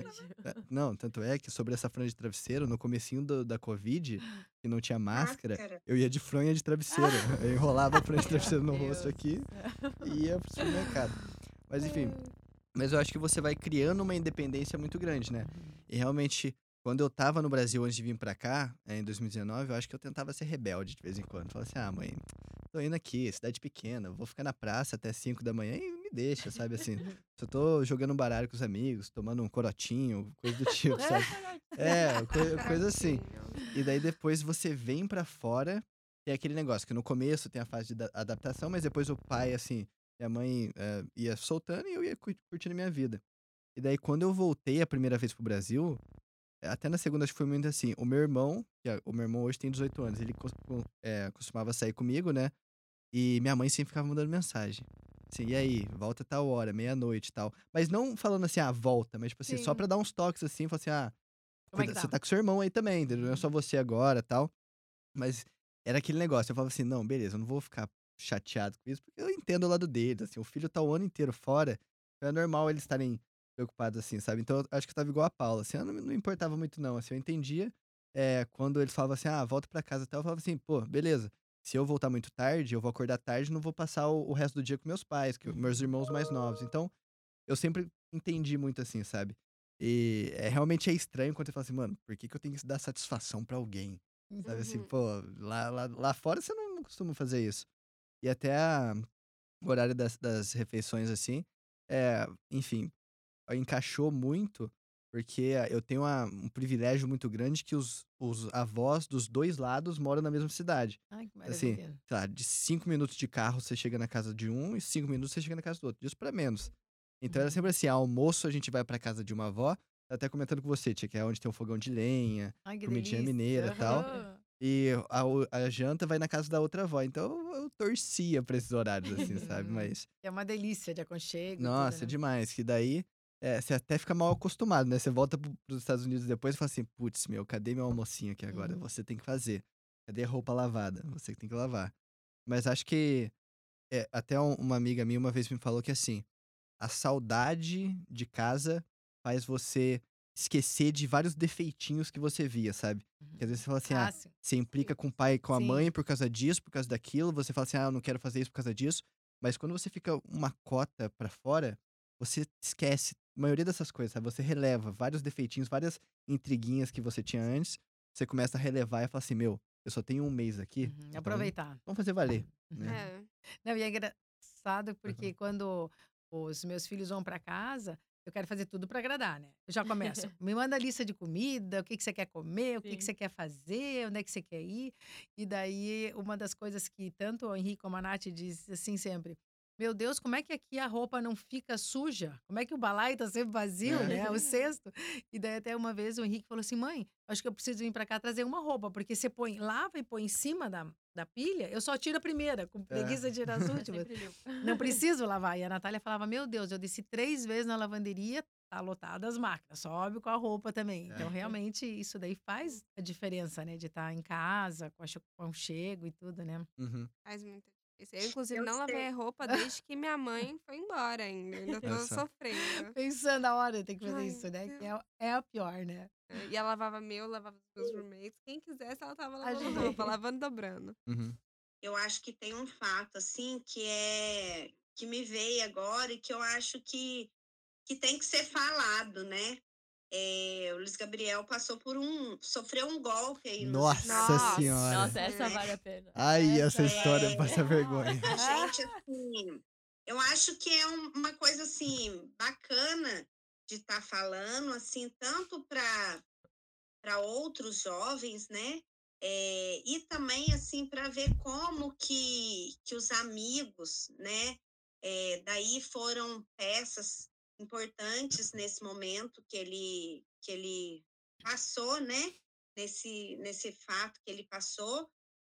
É, Não, tanto é que sobre essa fronha de travesseiro, no comecinho do- da Covid, que não tinha máscara, Máscara. eu ia de fronha de travesseiro. Eu enrolava a fronha de <laughs> travesseiro no rosto aqui e ia pro supermercado. Mas enfim, mas eu acho que você vai criando uma independência muito grande, né? E realmente, quando eu tava no Brasil antes de vir pra cá, eh, em 2019, eu acho que eu tentava ser rebelde de vez em quando. Falava assim, ah, mãe, tô indo aqui, cidade pequena, vou ficar na praça até 5 da manhã e me deixa, sabe assim? <laughs> Eu tô jogando um baralho com os amigos, tomando um corotinho, coisa do tipo, sabe? <laughs> É, coi- coisa assim. E daí depois você vem pra fora, e é aquele negócio que no começo tem a fase de da- adaptação, mas depois o pai, assim, minha mãe eh, ia soltando e eu ia cu- curtindo minha vida. E daí quando eu voltei a primeira vez pro Brasil, eh, até na segunda acho que foi muito assim, o meu irmão, que é- o meu irmão hoje tem 18 anos, ele eh, costumava sair comigo, né? E minha mãe sempre ficava mandando mensagem. Assim, e aí, volta tal hora, meia-noite e tal. Mas não falando assim, ah, volta, mas tipo assim, só Sim. pra dar uns toques assim, falar assim, ah, é você tá? tá com seu irmão aí também, entendeu? Não é só você agora tal. Mas era aquele negócio, eu falava assim, não, beleza, eu não vou ficar chateado com isso, porque eu entendo o lado deles, assim, o filho tá o ano inteiro fora, então é normal eles estarem preocupados assim, sabe? Então eu acho que eu tava igual a Paula, assim, eu não, não importava muito não, assim, eu entendia é, quando eles falavam assim, ah, volta pra casa tal, eu falava assim, pô, beleza. se eu voltar muito tarde, eu vou acordar tarde e não vou passar o, o resto do dia com meus pais, que, meus irmãos mais novos. Então, eu sempre entendi muito assim, sabe? E é, realmente é estranho quando você fala assim, mano, por que, que eu tenho que dar satisfação pra alguém? Sabe assim, Uhum. pô, lá, lá, lá fora você não costuma fazer isso. E até a- o horário das, das refeições, assim, é, enfim, encaixou muito, porque eu tenho uma- um privilégio muito grande que os, os avós dos dois lados moram na mesma cidade. Ai, que Assim, maravilha. Sei lá, de cinco minutos de carro você chega na casa de um e cinco minutos você chega na casa do outro. Disso pra menos. Então era Uhum. sempre assim, almoço a gente vai pra casa de uma avó, tá até comentando com você, tia, que é onde tem um fogão de lenha, Ai, comidinha delícia. mineira e tal. E a, a janta vai na casa da outra avó. Então eu, eu torcia pra esses horários, assim, sabe? <laughs> Mas, É uma delícia de aconchego. e tudo, nossa, né? demais. Que daí é, você até fica mal acostumado, né? Você volta pro, pros Estados Unidos depois e fala assim: putz, meu, cadê meu almocinho aqui agora? Uhum. Você tem que fazer. Cadê a roupa lavada? Você que tem que lavar. Mas acho que é, até um- uma amiga minha uma vez me falou que assim, a saudade de casa faz você esquecer de vários defeitinhos que você via, sabe? Que às vezes você fala assim, ah, Ah, você implica com o pai e com a Sim. mãe por causa disso, por causa daquilo, você fala assim, ah, eu não quero fazer isso por causa disso. Mas quando você fica uma cota pra fora, você esquece a maioria dessas coisas, sabe? Você releva vários defeitinhos, várias intriguinhas que você tinha antes, você começa a relevar e fala assim, meu, eu só tenho um mês aqui, Uhum, então Aproveitar. vamos fazer valer, Uhum. <laughs> né? É. Não, e é engraçado porque quando os meus filhos vão para casa, eu quero fazer tudo para agradar, né? Eu já começo, <laughs> me manda a lista de comida, o que, que você quer comer, o que, que você quer fazer, onde é que você quer ir. E daí, uma das coisas que tanto o Henrique como a Nath diz assim sempre, meu Deus, como é que aqui a roupa não fica suja? Como é que o balaio tá sempre vazio, É. né? O <laughs> cesto. E daí até uma vez o Henrique falou assim, mãe, acho que eu preciso vir para cá trazer uma roupa, porque você põe, lava e põe em cima da, da pilha, eu só tiro a primeira, com preguiça de tirar as <laughs> últimas. Não <laughs> preciso lavar. E a Natália falava: Meu Deus, eu desci três vezes na lavanderia, tá lotada as máquinas, sobe com a roupa também. Então, É. realmente, isso daí faz a diferença, né? De estar em casa, com acho- com chego e tudo, né? Uhum. Faz muita diferença. Eu, inclusive, Eu não lavei sei. a roupa desde que minha mãe foi embora ainda. Ainda <laughs> tô só. sofrendo. Pensando a hora, tem que fazer Ai, isso, né? Que é, é a pior, né? É, E ela lavava meu, lavava dos meus roommates. Quem quisesse, ela tava lavando Ajuda. roupa, lavando dobrando. Uhum. Eu acho que tem um fato, assim, que é. que me veio agora e que eu acho que, que tem que ser falado, né? É, o Luiz Gabriel passou por um. sofreu um golpe aí. nos Nossa Nossa. senhora. Nossa, essa É. vale a pena. Ai, essa Essa história é- passa vergonha. <laughs> Gente, assim, eu acho que é um- uma coisa assim bacana de estar falando, assim, tanto para para outros jovens, né? É, e também assim para ver como que, que os amigos, né? é, daí foram peças importantes nesse momento que ele que ele passou, né? Nesse nesse fato que ele passou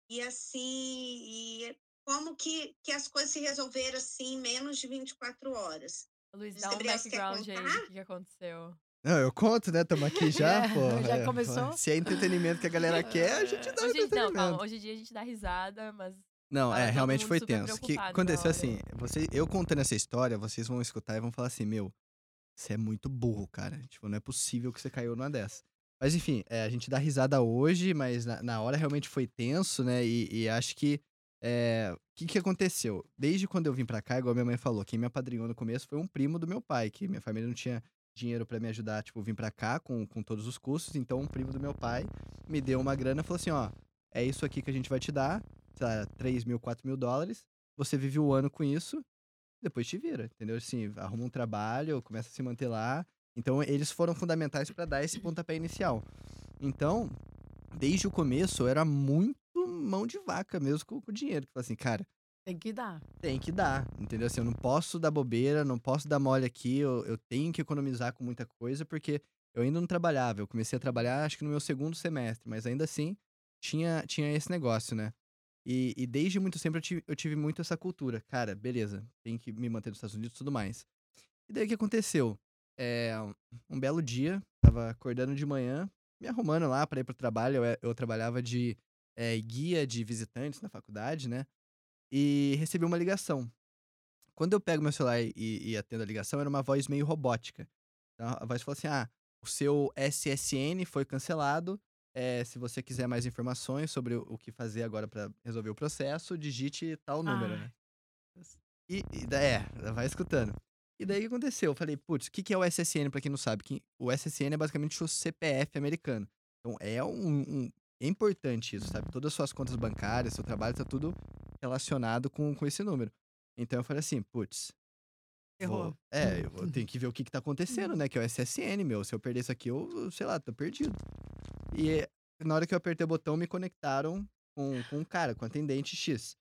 e assim e como que, que as coisas se resolveram assim em menos de 24 horas. Luiz, Luiz dá um background aí contar? do que aconteceu. Não, eu conto, né? Tamo aqui <laughs> já, É, pô. já é, começou? Se é entretenimento que a galera quer, a gente <laughs> dá Hoje, não, entretenimento. calma, hoje em dia a gente dá risada, mas Não, Tava é, todo realmente foi tenso. O que aconteceu assim, você, eu contando essa história, vocês vão escutar e vão falar assim, meu, você é muito burro, cara. Tipo, não é possível que você caiu numa dessa. Mas enfim, é, a gente dá risada hoje, mas na, na hora realmente foi tenso, né? E, e acho que. é, O que, que aconteceu? Desde quando eu vim pra cá, igual minha mãe falou, quem me apadrinhou no começo foi um primo do meu pai, que minha família não tinha dinheiro pra me ajudar, tipo, vir pra cá com, com todos os custos. Então, um primo do meu pai me deu uma grana e falou assim: ó, é isso aqui que a gente vai te dar, sei lá, 3 mil, 4 mil dólares. Você vive o ano com isso, depois te vira, entendeu? Assim, arruma um trabalho, começa a se manter lá. Então, eles foram fundamentais pra dar esse pontapé inicial. Então, desde o começo, eu era muito mão de vaca mesmo com, o dinheiro. Que falei assim, cara, Tem que dar. tem que dar, entendeu? Assim, eu não posso dar bobeira, não posso dar mole aqui, eu, eu tenho que economizar com muita coisa, porque eu ainda não trabalhava. Eu comecei a trabalhar, acho que no meu segundo semestre, mas ainda assim, tinha, tinha esse negócio, né? E, e desde muito sempre eu tive, eu tive muito essa cultura. Cara, beleza, tenho que me manter nos Estados Unidos e tudo mais. E daí o que aconteceu? É, um belo dia, tava acordando de manhã, me arrumando lá para ir pro trabalho. Eu, eu trabalhava de é, guia de visitantes na faculdade, né? E recebi uma ligação. Quando eu pego meu celular e, e atendo a ligação, era uma voz meio robótica. Então, a voz falou assim: ah, o seu SSN foi cancelado é, se você quiser mais informações sobre o, que fazer agora pra resolver o processo, digite tal número, Ai, né? E, e é, vai escutando. E daí o que aconteceu? Eu falei, putz, o que, que é o SSN, pra quem não sabe? Que o SSN é basicamente o CPF americano. Então é um, um- é importante isso, sabe? Todas as suas contas bancárias, seu trabalho, tá tudo relacionado com, com esse número. Então eu falei assim, putz, Errou. <laughs> vou- é, eu tenho que ver o que, que tá acontecendo, né? Que é o SSN, meu. Se eu perder isso aqui, eu, sei lá, tô perdido. E na hora que eu apertei o botão, me conectaram com, com um cara, com atendente X.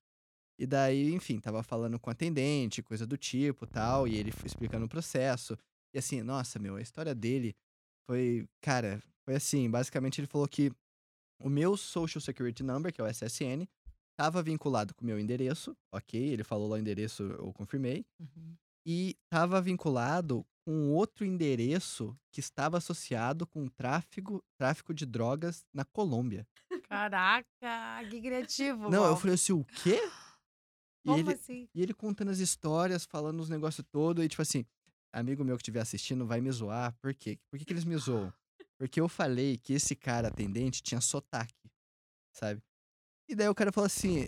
E daí, enfim, tava falando com o atendente, coisa do tipo tal, e ele foi explicando o processo. E assim, nossa, meu, a história dele foi, cara, foi assim, basicamente ele falou que o meu Social Security Number, que é o SSN, tava vinculado com o meu endereço, ok? Ele falou lá o endereço, eu confirmei. Uhum. E tava vinculado com outro endereço que estava associado com tráfico, tráfico de drogas na Colômbia. Caraca, que criativo. Não, eu falei assim, o quê? E Como ele, assim? E ele contando as histórias, falando os negócios todos, e tipo assim, amigo meu que estiver assistindo vai me zoar. Por quê? Por que, que eles me zoam? Porque eu falei que esse cara atendente tinha sotaque, sabe? E daí o cara falou assim,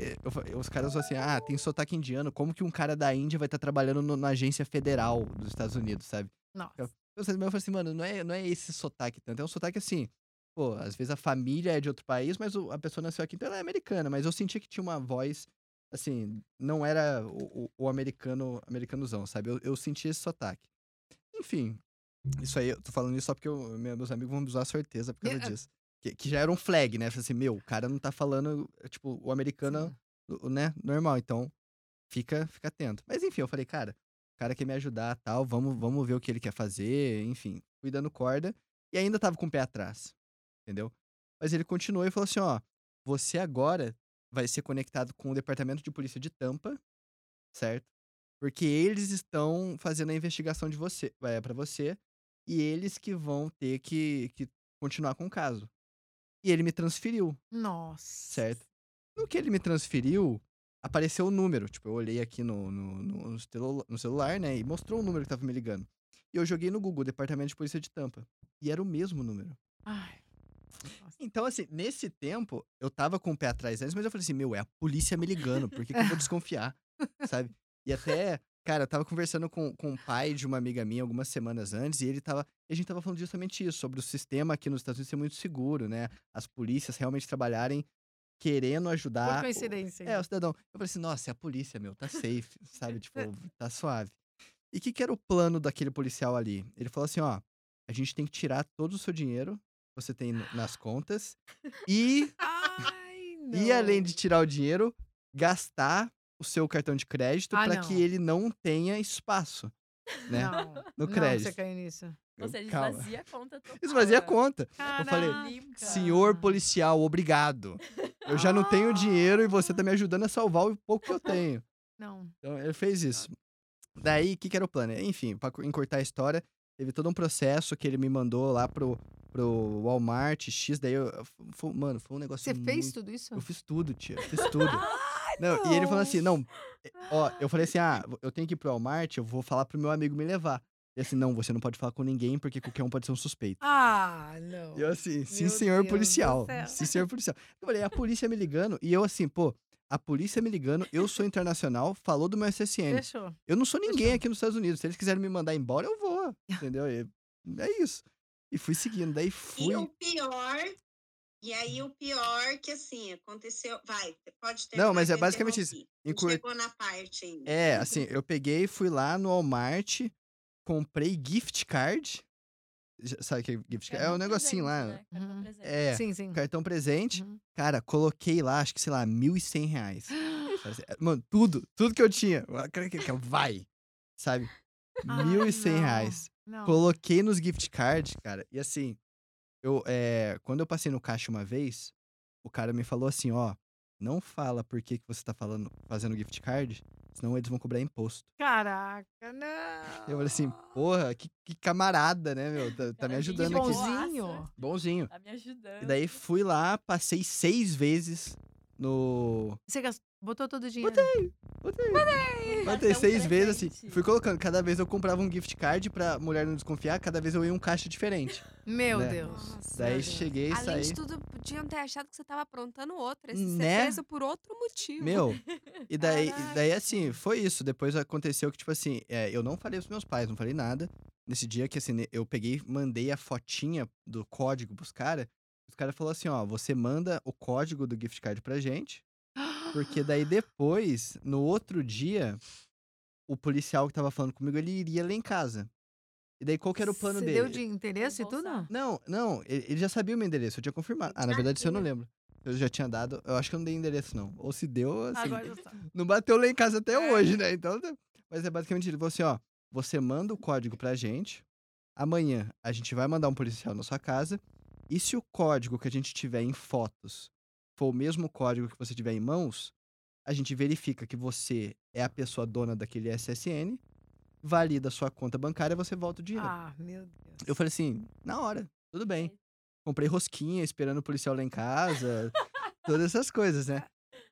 eu os caras falaram assim, ah, tem sotaque indiano, como que um cara da Índia vai estar trabalhando no- na agência federal dos Estados Unidos, sabe? Nossa. Eu falei eu falei assim, mano, não é, não é esse sotaque tanto, é um sotaque assim, pô, às vezes a família é de outro país, mas o- a pessoa nasceu aqui, então ela é americana, mas eu sentia que tinha uma voz, assim, não era o, o- americano, americanozão, sabe? Eu, eu sentia esse sotaque. Enfim, isso aí, eu tô falando isso só porque eu- me- meus amigos vão usar a certeza por causa <laughs> disso. Que, que já era um flag, né? Falei assim, meu, o cara não tá falando, tipo, o americano, Sim. né, normal, então fica, fica atento. Mas enfim, eu falei, cara, o cara quer me ajudar, tal, vamos, vamos ver o que ele quer fazer, enfim, fui dando corda e ainda tava com o pé atrás, entendeu? Mas ele continuou e falou assim, ó, você agora vai ser conectado com o departamento de polícia de Tampa, certo? Porque eles estão fazendo a investigação de você, é, para você, e eles que vão ter que, que continuar com o caso. E ele me transferiu, Nossa. certo? No que ele me transferiu, apareceu o número. Tipo, eu olhei aqui no, no, no, no celu- no celular, né? E mostrou o número que tava me ligando. E eu joguei no Google, Departamento de Polícia de Tampa. E era o mesmo número. Ai. Nossa. Então, assim, nesse tempo, eu tava com o pé atrás antes, mas eu falei assim, meu, é a polícia me ligando, por que, que eu vou desconfiar? <laughs> Sabe? E até, cara, eu tava conversando com, com o pai de uma amiga minha algumas semanas antes, e ele tava. E a gente tava falando justamente isso, sobre o sistema aqui nos Estados Unidos ser muito seguro, né? As polícias realmente trabalharem querendo ajudar. Por o- coincidência. é, o cidadão. Eu falei assim, nossa, é a polícia, meu, tá safe, sabe? Tipo, <laughs> tá suave. E o que, que era o plano daquele policial ali? Ele falou assim, ó, a gente tem que tirar todo o seu dinheiro que você tem nas <gasps> contas e, Ai, e além de tirar o dinheiro, gastar o seu cartão de crédito Ah, pra não. que ele não tenha espaço, né? Não. No Não, crédito. você caiu nisso. Ou Eu- seja, calma. esvazia a conta total. <laughs> Esvazia a conta. Eu falei, Caraca. Senhor policial, obrigado. <laughs> Eu já não tenho dinheiro e você tá me ajudando a salvar o pouco que eu <laughs> tenho. Não. Então ele fez isso. Daí, o que, que era o plano? Enfim, pra cu- encurtar a história, teve todo um processo que ele me mandou lá pro, pro Walmart X. Daí, eu, foi- mano, foi um negócio Você fez muito- tudo isso? Eu fiz tudo, tia. Eu fiz tudo. <gasps> não, e ele falou assim, não, é, ó, eu falei assim, ah, eu tenho que ir pro Walmart, eu vou falar pro meu amigo me levar. Ele assim, não, você não pode falar com ninguém, porque qualquer um pode ser um suspeito. Ah, não. E eu assim, sim, Meu senhor Deus policial. Sim, senhor policial. Eu falei, a polícia me ligando, e eu assim, pô, a polícia me ligando, eu sou internacional, falou do meu SSN. Fechou. Eu não sou ninguém Fechou. aqui nos Estados Unidos. Se eles quiserem me mandar embora, eu vou. Entendeu? E é isso. E fui seguindo. Daí E fui. o pior, e aí o pior que assim, aconteceu. Vai, pode ter. Não, mas é basicamente isso. Encur- Chegou na parte ainda. É, assim, <laughs> eu peguei, fui lá no Walmart, comprei gift card. Já- Sabe o que é gift card? É um Cartão negocinho lá. presente, né? Cartão Uhum. presente. É, Sim, sim. cartão presente. Uhum. Cara, coloquei lá, acho que, sei lá, 1.100 reais. <gasps> Sabe? Mano, tudo, tudo que eu tinha. Cara, que- que- Vai, sabe? Ah, 1.100 não. reais. Não. Coloquei nos gift cards, cara. E assim, eu, é, quando eu passei no caixa uma vez, o cara me falou assim, ó, não fala por que, que você tá falando, fazendo gift card, senão eles vão cobrar imposto. Caraca, não. Eu falei assim, porra, que, que camarada, né, meu? Tá, tá me <laughs> ajudando Que aqui. bonzinho. Bonzinho. Tá me ajudando. E daí fui lá, passei seis vezes no. Você gas- botou todo o dinheiro? Botei, botei. Botei <laughs> Cartão seis vezes assim. presente. Fui colocando. Cada vez eu comprava um gift card pra mulher não desconfiar, cada vez eu ia em um caixa diferente. Meu Né? Deus. Nossa. Daí Meu Deus. cheguei e Além saí. de tudo, podiam ter achado que você tava aprontando outra. Esse Né? preso por outro motivo. Meu, <laughs> e daí, e daí assim, foi isso. Depois aconteceu que, tipo assim, é, eu não falei pros meus pais, não falei nada. Nesse dia que, assim, eu peguei, mandei a fotinha do código pros caras. Os caras falaram assim, ó, você manda o código do gift card pra gente. Porque daí <gasps> depois, no outro dia, o policial que tava falando comigo, ele iria lá em casa. E daí qual que era o plano Você dele? deu de interesse e tudo? Não, não, ele, já sabia o meu endereço, eu tinha confirmado. Ah, na verdade, isso eu não lembro. Eu já tinha dado, eu acho que eu não dei endereço, não. Ou se deu, assim, Agora já <laughs> sabe. não bateu lá em casa até É. hoje, né? Então, tá- mas é basicamente ele falou assim, ó, você manda o código pra gente, amanhã a gente vai mandar um policial na sua casa, e se o código que a gente tiver em fotos for o mesmo código que você tiver em mãos, a gente verifica que você é a pessoa dona daquele SSN, valida a sua conta bancária e você volta o dinheiro. Ah, meu Deus. Eu falei assim, na hora, tudo bem. Comprei rosquinha esperando o policial lá em casa, todas essas coisas, né?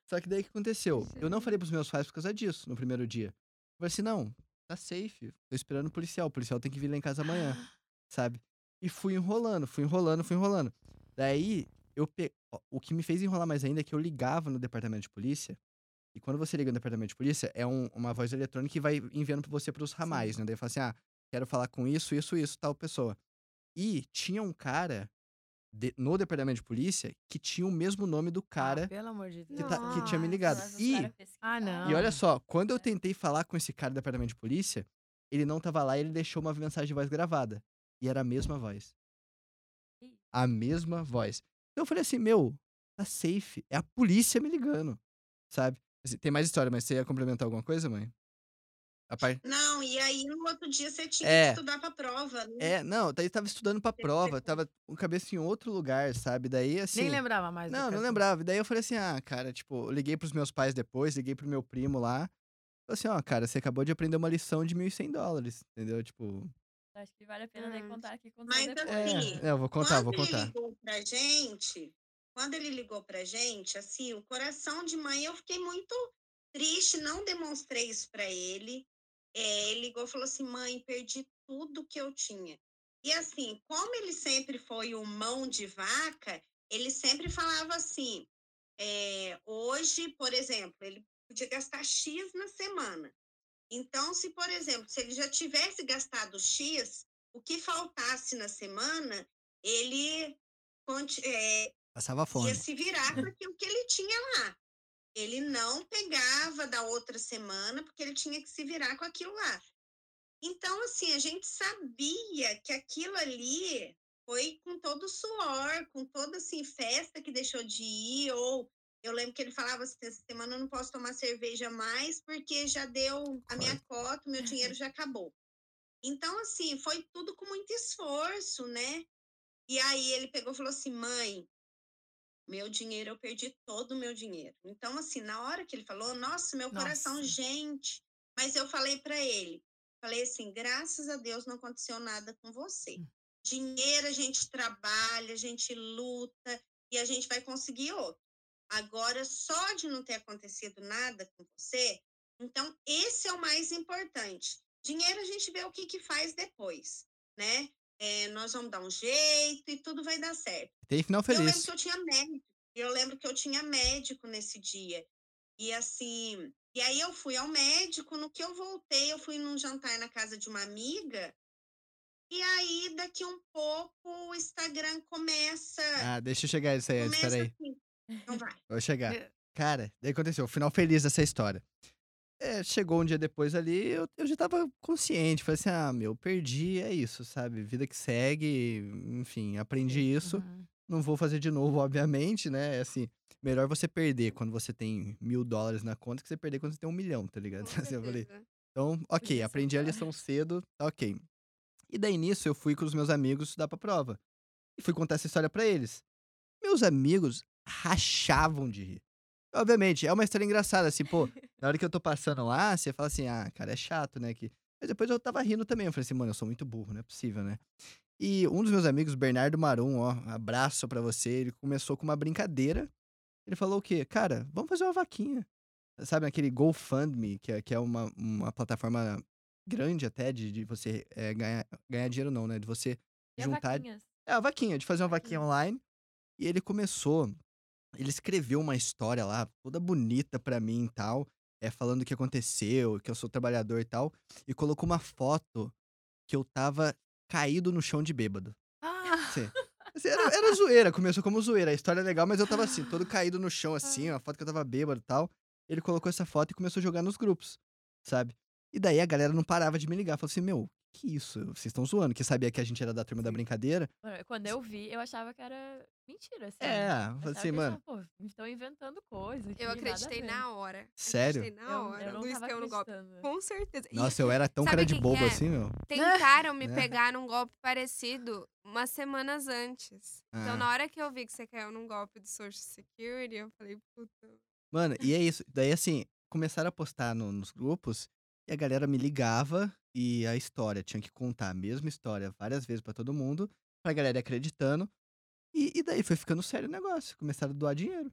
Só que daí o que aconteceu? Eu não falei pros meus pais por causa disso no primeiro dia. Eu falei assim, não, tá safe. Tô esperando o policial. O policial tem que vir lá em casa amanhã, <gasps> sabe? E fui enrolando, fui enrolando, fui enrolando. Daí, eu pe... o que me fez enrolar mais ainda é que eu ligava no departamento de polícia. E quando você liga no departamento de polícia, é um- uma voz eletrônica que vai enviando pra você pros ramais, né? Daí fala assim, ah, quero falar com isso, isso, isso, tal pessoa. E tinha um cara de- no departamento de polícia que tinha o mesmo nome do Ah, cara. pelo amor de Deus. que tá- que tinha me ligado. Nossa, E- Ah, não. E olha só, quando eu tentei falar com esse cara do departamento de polícia, ele não tava lá e ele deixou uma mensagem de voz gravada. E era a mesma voz. A mesma voz. Então eu falei assim, meu, tá safe. É a polícia me ligando. Sabe? Assim, Tem mais história, mas você ia complementar alguma coisa, mãe? A par... Não, e aí no outro dia você tinha É. que estudar pra prova, né? É, não, daí tava estudando pra prova, tava com a cabeça em outro lugar, sabe? Daí assim. Nem lembrava mais. Não, não lembrava. E daí eu falei assim, ah, cara, tipo, eu liguei pros meus pais depois, liguei pro meu primo lá. Falei assim, ó, cara, você acabou de aprender uma lição de 1.100 dólares, entendeu? Tipo, Acho que vale a pena Hum. contar aqui quando Mas assim, é, eu vou contar, vou quando ele contar. ligou pra gente, quando ele ligou pra gente, assim, o coração de mãe, eu fiquei muito triste, não demonstrei isso pra ele. É, ele ligou e falou assim, mãe, perdi tudo que eu tinha. E assim, como ele sempre foi o mão de vaca, ele sempre falava assim, é, hoje, por exemplo, ele podia gastar X na semana. Então, se, por exemplo, se ele já tivesse gastado X, o que faltasse na semana, ele é, Passava fome. ia se virar com aquilo que ele tinha lá. Ele não pegava da outra semana, porque ele tinha que se virar com aquilo lá. Então, assim, a gente sabia que aquilo ali foi com todo o suor, com toda, assim, festa que deixou de ir, ou eu lembro que ele falava assim, essa semana eu não posso tomar cerveja mais, porque já deu a minha cota, o meu dinheiro já acabou. Então, assim, foi tudo com muito esforço, né? E aí ele pegou e falou assim, mãe, meu dinheiro, eu perdi todo o meu dinheiro. Então, assim, na hora que ele falou, nossa, meu coração, Nossa. gente. Mas eu falei para ele, falei assim, graças a Deus não aconteceu nada com você. Hum. Dinheiro a gente trabalha, a gente luta e a gente vai conseguir outro. Agora, só de não ter acontecido nada com você, então esse é o mais importante. Dinheiro a gente vê o que, que faz depois, né? É, nós vamos dar um jeito e tudo vai dar certo. Tem final Eu lembro feliz. que eu tinha médico. Eu lembro que eu tinha médico nesse dia. E assim, e aí eu fui ao médico, no que eu voltei, eu fui num jantar na casa de uma amiga. E aí, daqui um pouco, o Instagram começa. Ah, deixa eu chegar nisso aí começa peraí. assim. Então vai. Vou chegar. Cara, daí aconteceu, o final feliz dessa história. É, chegou um dia depois ali, eu, eu já tava consciente. Falei assim, ah, meu, perdi, é isso, sabe? Vida que segue, enfim, aprendi isso. Uhum. Não vou fazer de novo, <laughs> obviamente, né? É Assim, melhor você perder quando você tem mil dólares na conta que você perder quando você tem um milhão, tá ligado? Assim, <laughs> eu falei, então, ok, aprendi a lição cedo, tá ok. E daí nisso eu fui com os meus amigos estudar pra prova. E fui contar essa história pra eles. Meus amigos rachavam de rir. Obviamente, é uma história engraçada, assim, pô, na hora que eu tô passando lá, você fala assim, ah, cara, é chato, né? Que... Mas depois eu tava rindo também. Eu falei assim, mano, eu sou muito burro, não é possível, né? E um dos meus amigos, Bernardo Marum, ó, abraço pra você, ele começou com uma brincadeira Ele falou o quê? Cara, vamos fazer uma vaquinha. Sabe aquele GoFundMe, que é, que é uma, uma plataforma grande até de, de você é, ganhar, ganhar dinheiro não, né? De você E a juntar... É, a vaquinha, de fazer uma Vaquinha. online. E ele começou, ele escreveu uma história lá, toda bonita pra mim e tal, é, falando o que aconteceu, que eu sou trabalhador e tal, e colocou uma foto que eu tava caído no chão de bêbado. Ah, Assim, assim, era, era <laughs> zoeira, começou como zoeira, a história é legal, mas eu tava assim, todo caído no chão, assim, a foto que eu tava bêbado e tal. Ele colocou essa foto e começou a jogar nos grupos, sabe? E daí a galera não parava de me ligar, falou assim, meu, que isso? Vocês estão zoando, que sabia que a gente era da turma da brincadeira. Mano, Quando eu vi, eu achava que era mentira, assim. É, Eu assim, mano, Pô, estão inventando coisa aqui, Eu acreditei ver." na hora. Sério? Acreditei na Eu, hora. eu não Luiz caiu no golpe. Com certeza. Nossa, eu era tão sabe cara de bobo é? assim, meu. tentaram me É. pegar num golpe parecido umas semanas antes. Então, Ah. na hora que eu vi que você caiu num golpe do Social Security, eu falei, puta. Mano, e é isso. Daí, assim, começaram a postar no- nos grupos e a galera me ligava e a história tinha que contar a mesma história várias vezes pra todo mundo, pra galera ir acreditando. E, e daí foi ficando sério o negócio. Começaram a doar dinheiro.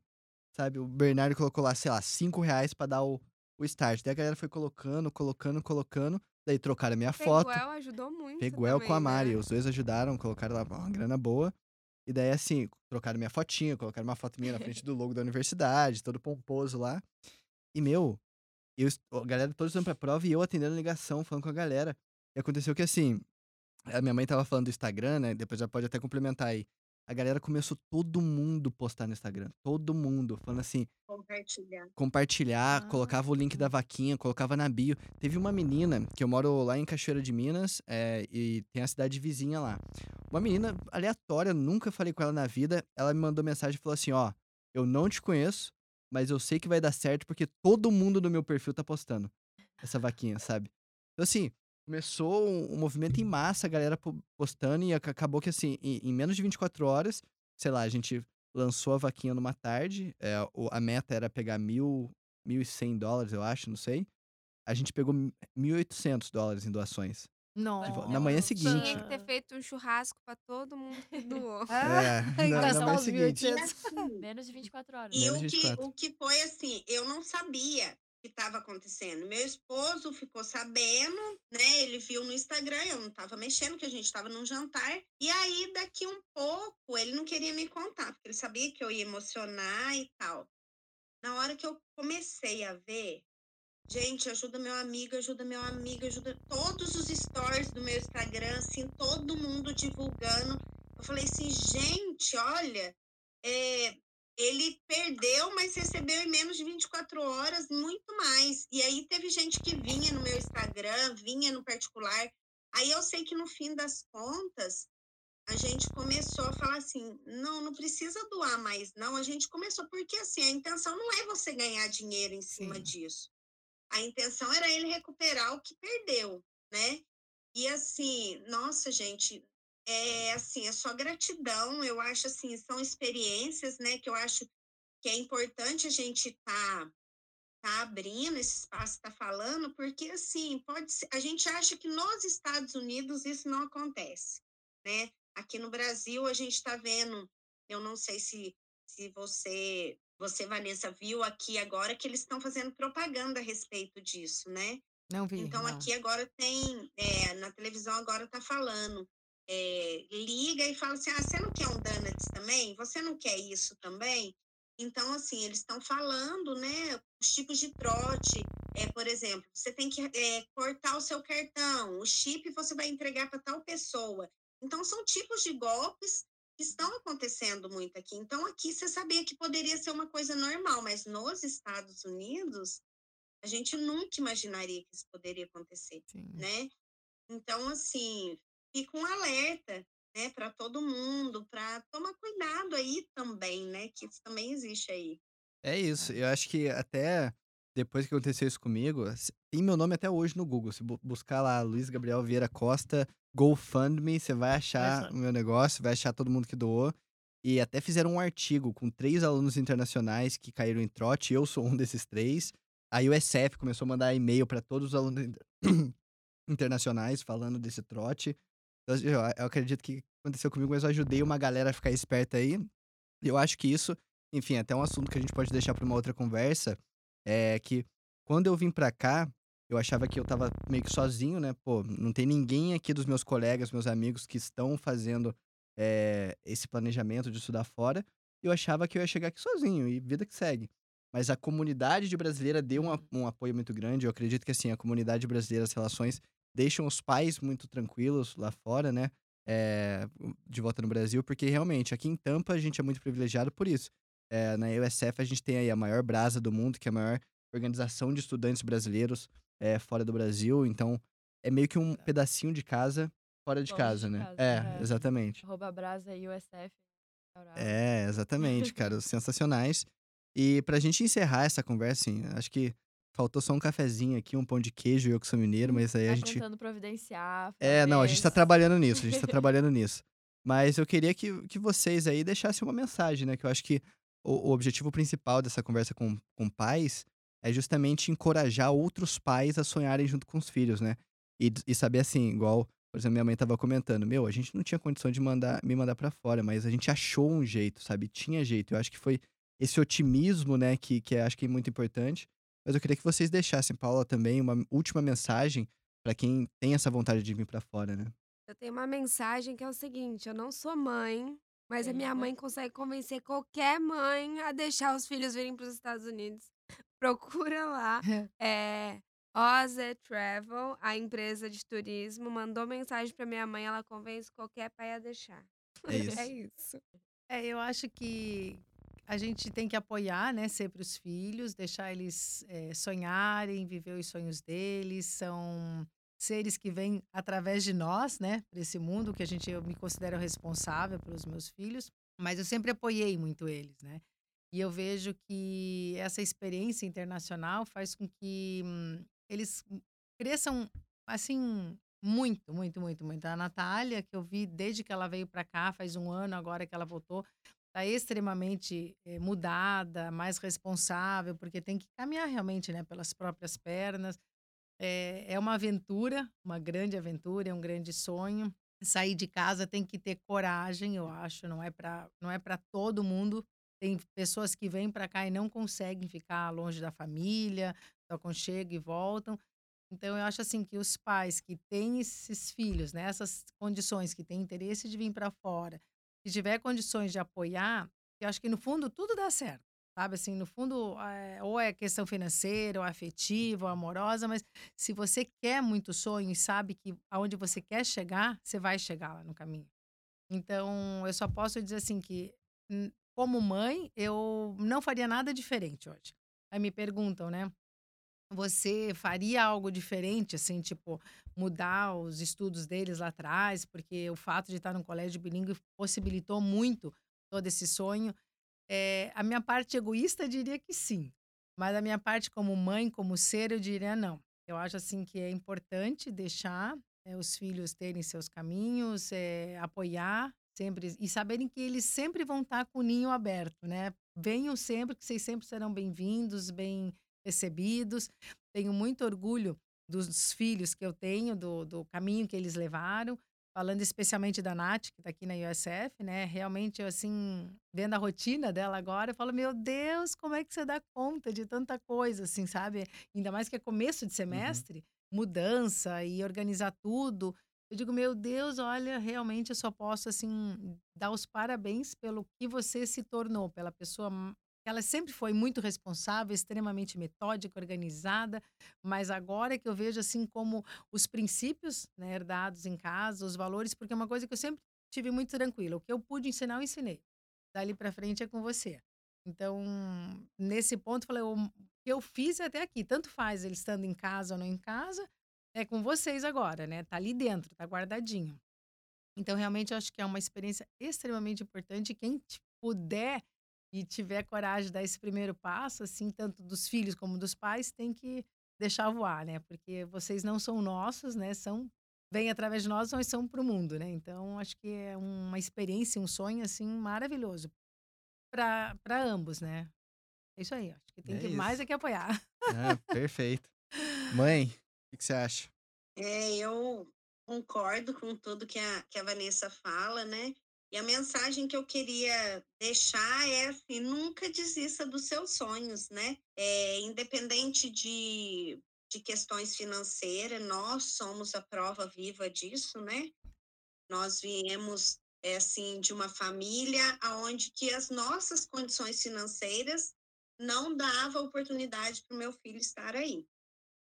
Sabe? O Bernardo colocou lá, sei lá, 5 reais pra dar o, o start. Daí a galera foi colocando, colocando, colocando. Daí trocaram a minha foto. Peguel ajudou muito. Peguel com a também, Mari. Né? Os dois ajudaram, colocaram lá uma grana boa. E daí, assim, trocaram minha fotinha, colocaram uma foto minha na frente do logo da universidade, todo pomposo lá. E, meu, eu, a galera todos indo pra prova e eu atendendo a ligação, falando com a galera. E aconteceu que, assim, a minha mãe tava falando do Instagram, né? Depois já pode até complementar aí. A galera começou todo mundo postar no Instagram. Todo mundo. Falando assim, Compartilhar. compartilhar, Ah, colocava o link da vaquinha, colocava na bio. Teve uma menina, que eu moro lá em Cachoeira de Minas, é, e tem a cidade vizinha lá. Uma menina aleatória, nunca falei com ela na vida, ela me mandou mensagem e falou assim, ó, eu não te conheço, mas eu sei que vai dar certo porque todo mundo do meu perfil tá postando essa vaquinha, sabe? Então assim, começou um, movimento em massa, a galera po- postando, e ac- acabou que assim, em, em menos de 24 horas, sei lá, a gente lançou a vaquinha numa tarde, é, a meta era pegar mil, 1.100 dólares, eu acho, não sei. A gente pegou 1.800 dólares em doações. Nossa. na manhã Tinha seguinte. que ter feito um churrasco pra todo mundo que doou. Ah, <laughs> É, <laughs> na- na manhã seguinte. 1.800. Menos de 24 horas. E o que, 24. o que foi assim, eu não sabia que estava acontecendo. Meu esposo ficou sabendo, né? Ele viu no Instagram, eu não estava mexendo, que a gente estava num jantar. E aí, daqui um pouco, ele não queria me contar, porque ele sabia que eu ia emocionar e tal. Na hora que eu comecei a ver, gente, ajuda meu amigo, ajuda meu amigo, ajuda todos os stories do meu Instagram, assim, todo mundo divulgando. Eu falei assim, gente, olha, é, ele perdeu, mas recebeu em menos de 24 horas muito mais. E aí teve gente que vinha no meu Instagram, vinha no particular. Aí eu sei que no fim das contas, a gente começou a falar assim: não, não precisa doar mais, não. A gente começou, porque assim, a intenção não é você ganhar dinheiro em cima Sim. disso. A intenção era ele recuperar o que perdeu, né? E assim, nossa, gente, é assim, é só gratidão. Eu acho assim, são experiências, né, que eu acho que é importante a gente tá tá abrindo esse espaço, tá falando, porque assim, pode ser, a gente acha que nos Estados Unidos isso não acontece, né? Aqui no Brasil a gente está vendo, eu não sei se se você você Vanessa viu aqui agora que eles estão fazendo propaganda a respeito disso, né? Não vi. Então não. aqui agora tem, é, na televisão agora tá falando, é, liga e fala assim, ah, você não quer um donuts também? Você não quer isso também? Então, assim, eles estão falando, né, os tipos de trote, é, por exemplo, você tem que é, cortar o seu cartão, o chip você vai entregar para tal pessoa. Então, são tipos de golpes estão acontecendo muito aqui. Então, aqui você sabia que poderia ser uma coisa normal, mas nos Estados Unidos, a gente nunca imaginaria que isso poderia acontecer, Sim. né? Então, assim, fica um alerta, né, para todo mundo, para tomar cuidado aí também, né, que isso também existe aí. É isso. Eu acho que até depois que aconteceu isso comigo, tem meu nome até hoje no Google. Se bu- buscar lá Luiz Gabriel Vieira Costa, GoFundMe, você vai achar o meu negócio, vai achar todo mundo que doou. E até fizeram um artigo com três alunos internacionais que caíram em trote. Eu sou um desses três. Aí o SF começou a mandar e-mail para todos os alunos inter- <clears throat> internacionais falando desse trote. Então, eu, eu acredito que aconteceu comigo, mas eu ajudei uma galera a ficar esperta aí. Eu acho que isso enfim, até um assunto que a gente pode deixar para uma outra conversa, é que quando eu vim para cá, eu achava que eu tava meio que sozinho, né? Pô, não tem ninguém aqui dos meus colegas, meus amigos que estão fazendo é, esse planejamento de estudar fora. Eu achava que eu ia chegar aqui sozinho e vida que segue. Mas a comunidade de brasileira deu um, Uhum. um apoio muito grande. Eu acredito que, assim, a comunidade brasileira, as relações deixam os pais muito tranquilos lá fora, né? É, de volta no Brasil, porque realmente aqui em Tampa a gente é muito privilegiado por isso. É, na USF a gente tem aí a maior brasa do mundo, que é a maior organização de estudantes brasileiros é, fora do Brasil. Então é meio que um pedacinho de casa fora de casa, de né? casa, É, é. exatamente. Arroba brasa USF. Caralho. É, exatamente, cara. sensacionais. E pra gente encerrar essa conversa, assim, acho que faltou só um cafezinho aqui, um pão de queijo, eu que sou mineiro, mas aí Tá a gente. tentando providenciar. É, não, a gente tá trabalhando nisso, a gente tá <laughs> trabalhando nisso. Mas eu queria que, que vocês aí deixassem uma mensagem, né? Que eu acho que o, o objetivo principal dessa conversa com, com pais é justamente encorajar outros pais a sonharem junto com os filhos, né? E, e saber assim, igual, por exemplo, minha mãe tava comentando, meu, a gente não tinha condição de mandar, me mandar pra fora, mas a gente achou um jeito, sabe? Tinha jeito. Eu acho que foi esse otimismo, né, que, que acho que é muito importante. Mas eu queria que vocês deixassem, Paula, também uma última mensagem pra quem tem essa vontade de vir pra fora, né? Eu tenho uma mensagem que é o seguinte: eu não sou mãe, mas a minha Eita. mãe consegue convencer qualquer mãe a deixar os filhos virem para os Estados Unidos. <laughs> Procura lá. <laughs> É, Oze Travel, a empresa de turismo, mandou mensagem para minha mãe, ela convence qualquer pai a deixar. É <laughs> isso. É isso. É, eu acho que a gente tem que apoiar, né, sempre os filhos, deixar eles eh, sonharem, viver os sonhos deles. São seres que vêm através de nós, né, para esse mundo que a gente eu me considero responsável pelos meus filhos. Mas eu sempre apoiei muito eles, né? E eu vejo que essa experiência internacional faz com que hum, eles cresçam assim muito, muito, muito, muito. A Natália, que eu vi desde que ela veio para cá, faz um ano agora que ela voltou, está extremamente eh, mudada, mais responsável, porque tem que caminhar realmente, né, pelas próprias pernas. É, é uma aventura, uma grande aventura, é um grande sonho. Sair de casa tem que ter coragem, eu acho, não é para não é para todo mundo. Tem pessoas que vêm para cá e não conseguem ficar longe da família, só aconchego e voltam. Então, eu acho assim que os pais que têm esses filhos, né, essas condições, que têm interesse de vir para fora, se tiver condições de apoiar, eu acho que no fundo tudo dá certo, sabe? Assim, no fundo, é, ou é questão financeira, ou afetiva, ou amorosa, mas se você quer muito sonho e sabe que aonde você quer chegar, você vai chegar lá no caminho. Então, eu só posso dizer assim que, hum, como mãe, eu não faria nada diferente hoje. Aí me perguntam, né? Você faria algo diferente, assim, tipo, mudar os estudos deles lá atrás, porque o fato de estar num colégio bilíngue possibilitou muito todo esse sonho. Eh, a minha parte egoísta diria que sim, mas a minha parte como mãe, como ser, eu diria não. Eu acho assim que é importante deixar eh, os filhos terem seus caminhos, eh, apoiar sempre e saberem que eles sempre vão estar com o ninho aberto, né? Venham sempre, que vocês sempre serão bem-vindos, bem recebidos. Tenho muito orgulho dos filhos que eu tenho, do, do caminho que eles levaram. Falando especialmente da Nath, que está aqui na USF, né? Realmente, eu, assim, vendo a rotina dela agora, eu falo, meu Deus, como é que você dá conta de tanta coisa, assim, sabe? Ainda mais que é começo de semestre, mudança e organizar tudo. Eu digo, meu Deus, olha, realmente eu só posso, assim, dar os parabéns pelo que você se tornou, pela pessoa ela sempre foi muito responsável, extremamente metódica, organizada, mas agora é que eu vejo assim como os princípios né, herdados em casa, os valores, porque é uma coisa que eu sempre tive muito tranquila. O que eu pude ensinar, eu ensinei. Dali para frente é com você. Então, nesse ponto, falei, o que eu fiz é até aqui, tanto faz ele estando em casa ou não em casa, é com vocês agora, né? Tá ali dentro, tá guardadinho. Então, realmente, eu acho que é uma experiência extremamente importante. Quem puder e tiver coragem de dar esse primeiro passo, assim, tanto dos filhos como dos pais, tem que deixar voar, né? Porque vocês não são nossos, né? São vêm através de nós, mas são para o mundo, né? Então, acho que é uma experiência, um sonho assim maravilhoso para para ambos, né? É isso aí, acho que tem É que mais isso. é que apoiar. Ah, perfeito. Mãe, o que, que você acha? É, eu concordo com tudo que a, que a Vanessa fala, né? E a mensagem que eu queria deixar é assim: nunca desista dos seus sonhos, né? É, independente de, de questões financeiras, nós somos a prova viva disso, né? Nós viemos é, assim de uma família aonde que as nossas condições financeiras não dava oportunidade para o meu filho estar aí.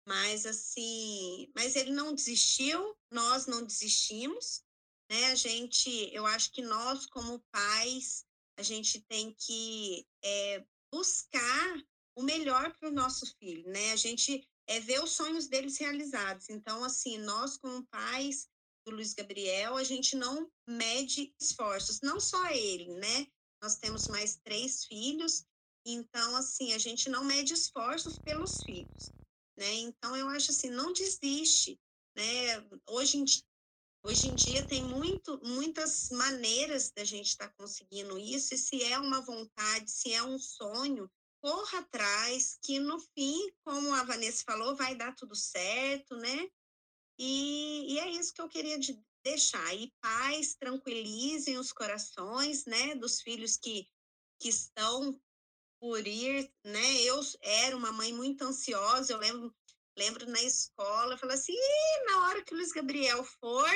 Mas assim, mas ele não desistiu, nós não desistimos, né? A gente, eu acho que nós, como pais, a gente tem que é, buscar o melhor para o nosso filho, né? A gente é ver os sonhos deles realizados. Então, assim, nós, como pais do Luiz Gabriel, a gente não mede esforços, não só ele, né? Nós temos mais três filhos, então, assim, a gente não mede esforços pelos filhos, né? Então, eu acho assim, não desiste, né? Hoje em, Hoje em dia tem muito, muitas maneiras da gente estar tá conseguindo isso, e se é uma vontade, se é um sonho, corra atrás, que no fim, como a Vanessa falou, vai dar tudo certo, né? E, e é isso que eu queria de deixar. E pais, tranquilizem os corações, né, dos filhos que, que estão por ir, né? Eu era uma mãe muito ansiosa, eu lembro, lembro na escola, falei assim, na hora que o Luiz Gabriel for,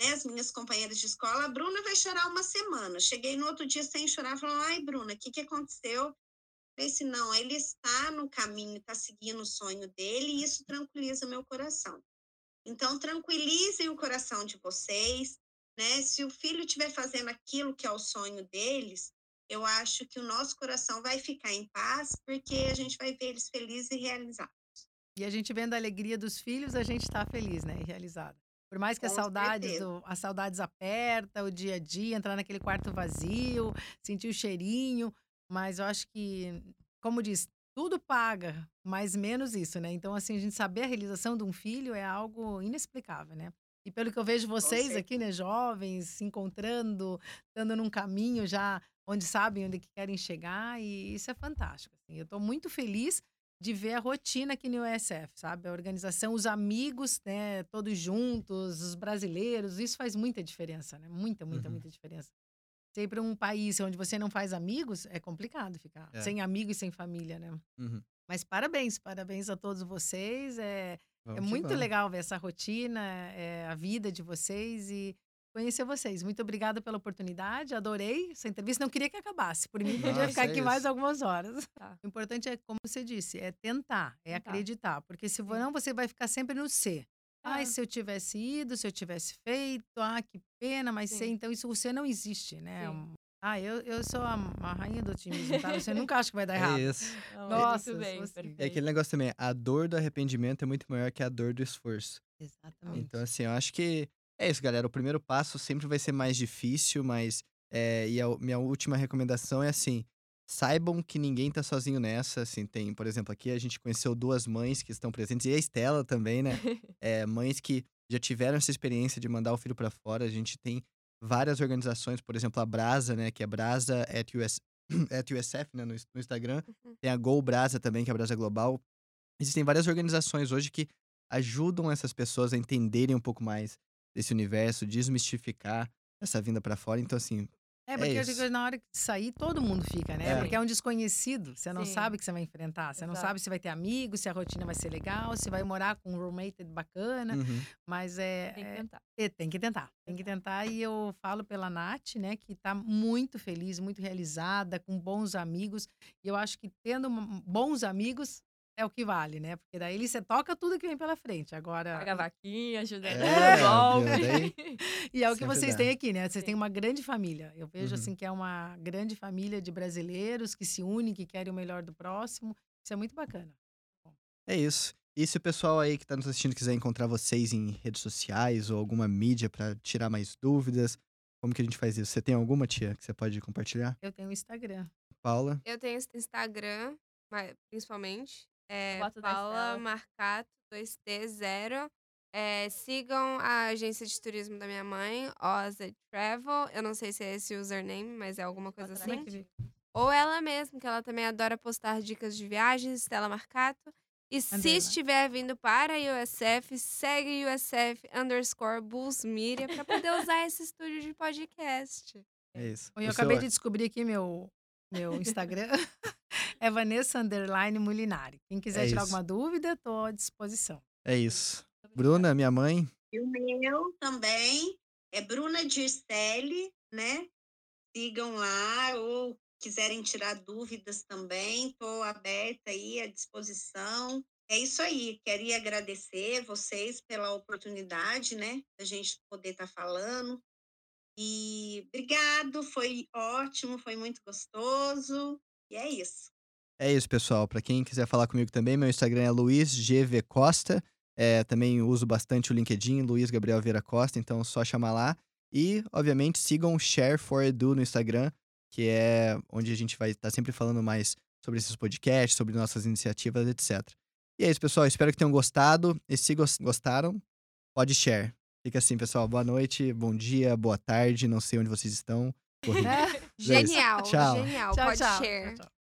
né, as minhas companheiras de escola, a Bruna vai chorar uma semana. Cheguei no outro dia sem chorar, falando, ai, Bruna, o que, que aconteceu? Falei assim, não, ele está no caminho, está seguindo o sonho dele e isso tranquiliza meu coração. Então, tranquilizem o coração de vocês, né? Se o filho estiver fazendo aquilo que é o sonho deles, eu acho que o nosso coração vai ficar em paz, porque a gente vai ver eles felizes e realizados. E a gente vendo a alegria dos filhos, a gente está feliz, né? E realizado. Por mais que as saudades, do, as saudades aperta o dia a dia, entrar naquele quarto vazio, sentir o cheirinho, mas eu acho que, como diz, tudo paga, mas menos isso, né? Então, assim, a gente saber a realização de um filho é algo inexplicável, né? E pelo que eu vejo vocês aqui, né, jovens, se encontrando, estando num caminho já onde sabem onde que querem chegar, e isso é fantástico. Assim. Eu estou muito feliz de ver a rotina aqui no USF, sabe? A organização, os amigos, né, todos juntos, os brasileiros, isso faz muita diferença, né? Muita, muita, uhum. muita diferença. Sempre um país onde você não faz amigos, é complicado ficar é. sem amigos e sem família, né? Uhum. Mas parabéns, parabéns a todos vocês. É, é muito legal ver essa rotina, é, a vida de vocês e conhecer vocês. Muito obrigada pela oportunidade, adorei essa entrevista. Não queria que acabasse, por mim <laughs> podia ficar é aqui isso. mais algumas horas. Tá. O importante é, como você disse, é tentar, é tentar. acreditar, porque se não, você vai ficar sempre no ser. Ah. Ai, se eu tivesse ido, se eu tivesse feito, ah, que pena, mas sei. Então, isso você não existe, né? Sim. Ah, eu, eu sou a, a rainha do otimismo, tá? Você nunca acha que vai dar é errado. <laughs> É isso. Nossa, muito bem, é aquele negócio também, a dor do arrependimento é muito maior que a dor do esforço. Exatamente. Então, assim, eu acho que é isso, galera. O primeiro passo sempre vai ser mais difícil, mas. É, e a minha última recomendação é assim: saibam que ninguém tá sozinho nessa. Assim, tem, por exemplo, aqui a gente conheceu duas mães que estão presentes, e a Estela também, né? é, <laughs> mães que já tiveram essa experiência de mandar o filho para fora. A gente tem várias organizações, por exemplo, a Brasa, né? Que é Brasa at, US, <clears throat> at USF, né? No, no Instagram. Uhum. Tem a Go Brasa também, que é a Brasa Global. Existem várias organizações hoje que ajudam essas pessoas a entenderem um pouco mais desse universo, desmistificar essa vinda para fora. Então, assim. É, é porque é eu digo, na hora de sair, todo mundo fica, né? É. Porque é um desconhecido. Você não Sim. sabe o que você vai enfrentar. Você Exato. não sabe se vai ter amigos, se a rotina vai ser legal, se vai morar com um roommate bacana. Uhum. Mas é. Tem que é, tentar. É, tem que tentar. Tem que tentar. E eu falo pela Nath, né, que tá muito feliz, muito realizada, com bons amigos. E eu acho que tendo bons amigos, é o que vale, né? Porque daí você toca tudo que vem pela frente. Agora. Paga a vaquinha, ajuda é, a golpe. <laughs> e é o que vocês dá. têm aqui, né? Vocês Sim. têm uma grande família. Eu vejo uhum. assim que é uma grande família de brasileiros que se unem, que querem o melhor do próximo. Isso é muito bacana. É isso. E se o pessoal aí que está nos assistindo quiser encontrar vocês em redes sociais ou alguma mídia para tirar mais dúvidas, como que a gente faz isso? Você tem alguma, tia, que você pode compartilhar? Eu tenho Instagram. Paula? Eu tenho Instagram, principalmente. É, Paula Marcato, 2T0. É, sigam a agência de turismo da minha mãe, Oza Travel. Eu não sei se é esse username, mas é alguma coisa assim. Ou ela mesma, que ela também adora postar dicas de viagens, Stella Marcato. E se estiver vindo para a USF, segue USF underscore Bulls Media para poder usar esse estúdio de podcast. É isso. Eu O seu- acabei de descobrir aqui meu, meu Instagram. <laughs> é Vanessa Underline Mulinari. Quem quiser É tirar isso. alguma dúvida, estou à disposição. É isso. Bruna, minha mãe, E o meu também é Bruna Dircelli, né? Sigam lá ou quiserem tirar dúvidas também, estou aberta aí à disposição. É isso aí, queria agradecer vocês pela oportunidade, né, da gente poder estar falando. E obrigado, foi ótimo, foi muito gostoso. E é isso. É isso, pessoal. Pra quem quiser falar comigo também, meu Instagram é luizgv Costa. É, também uso bastante o LinkedIn, Luiz Gabriel Vieira Costa, então é só chamar lá. E, obviamente, sigam o Share for Edu no Instagram, que é onde a gente vai estar sempre falando mais sobre esses podcasts, sobre nossas iniciativas, etc. E é isso, pessoal. Espero que tenham gostado. E se gos- gostaram, pode share. Fica assim, pessoal. Boa noite, bom dia, boa tarde. Não sei onde vocês estão. Corrida. <laughs> Genial, Tchau. genial. Tchau, Pode tchau. share. tchau, tchau.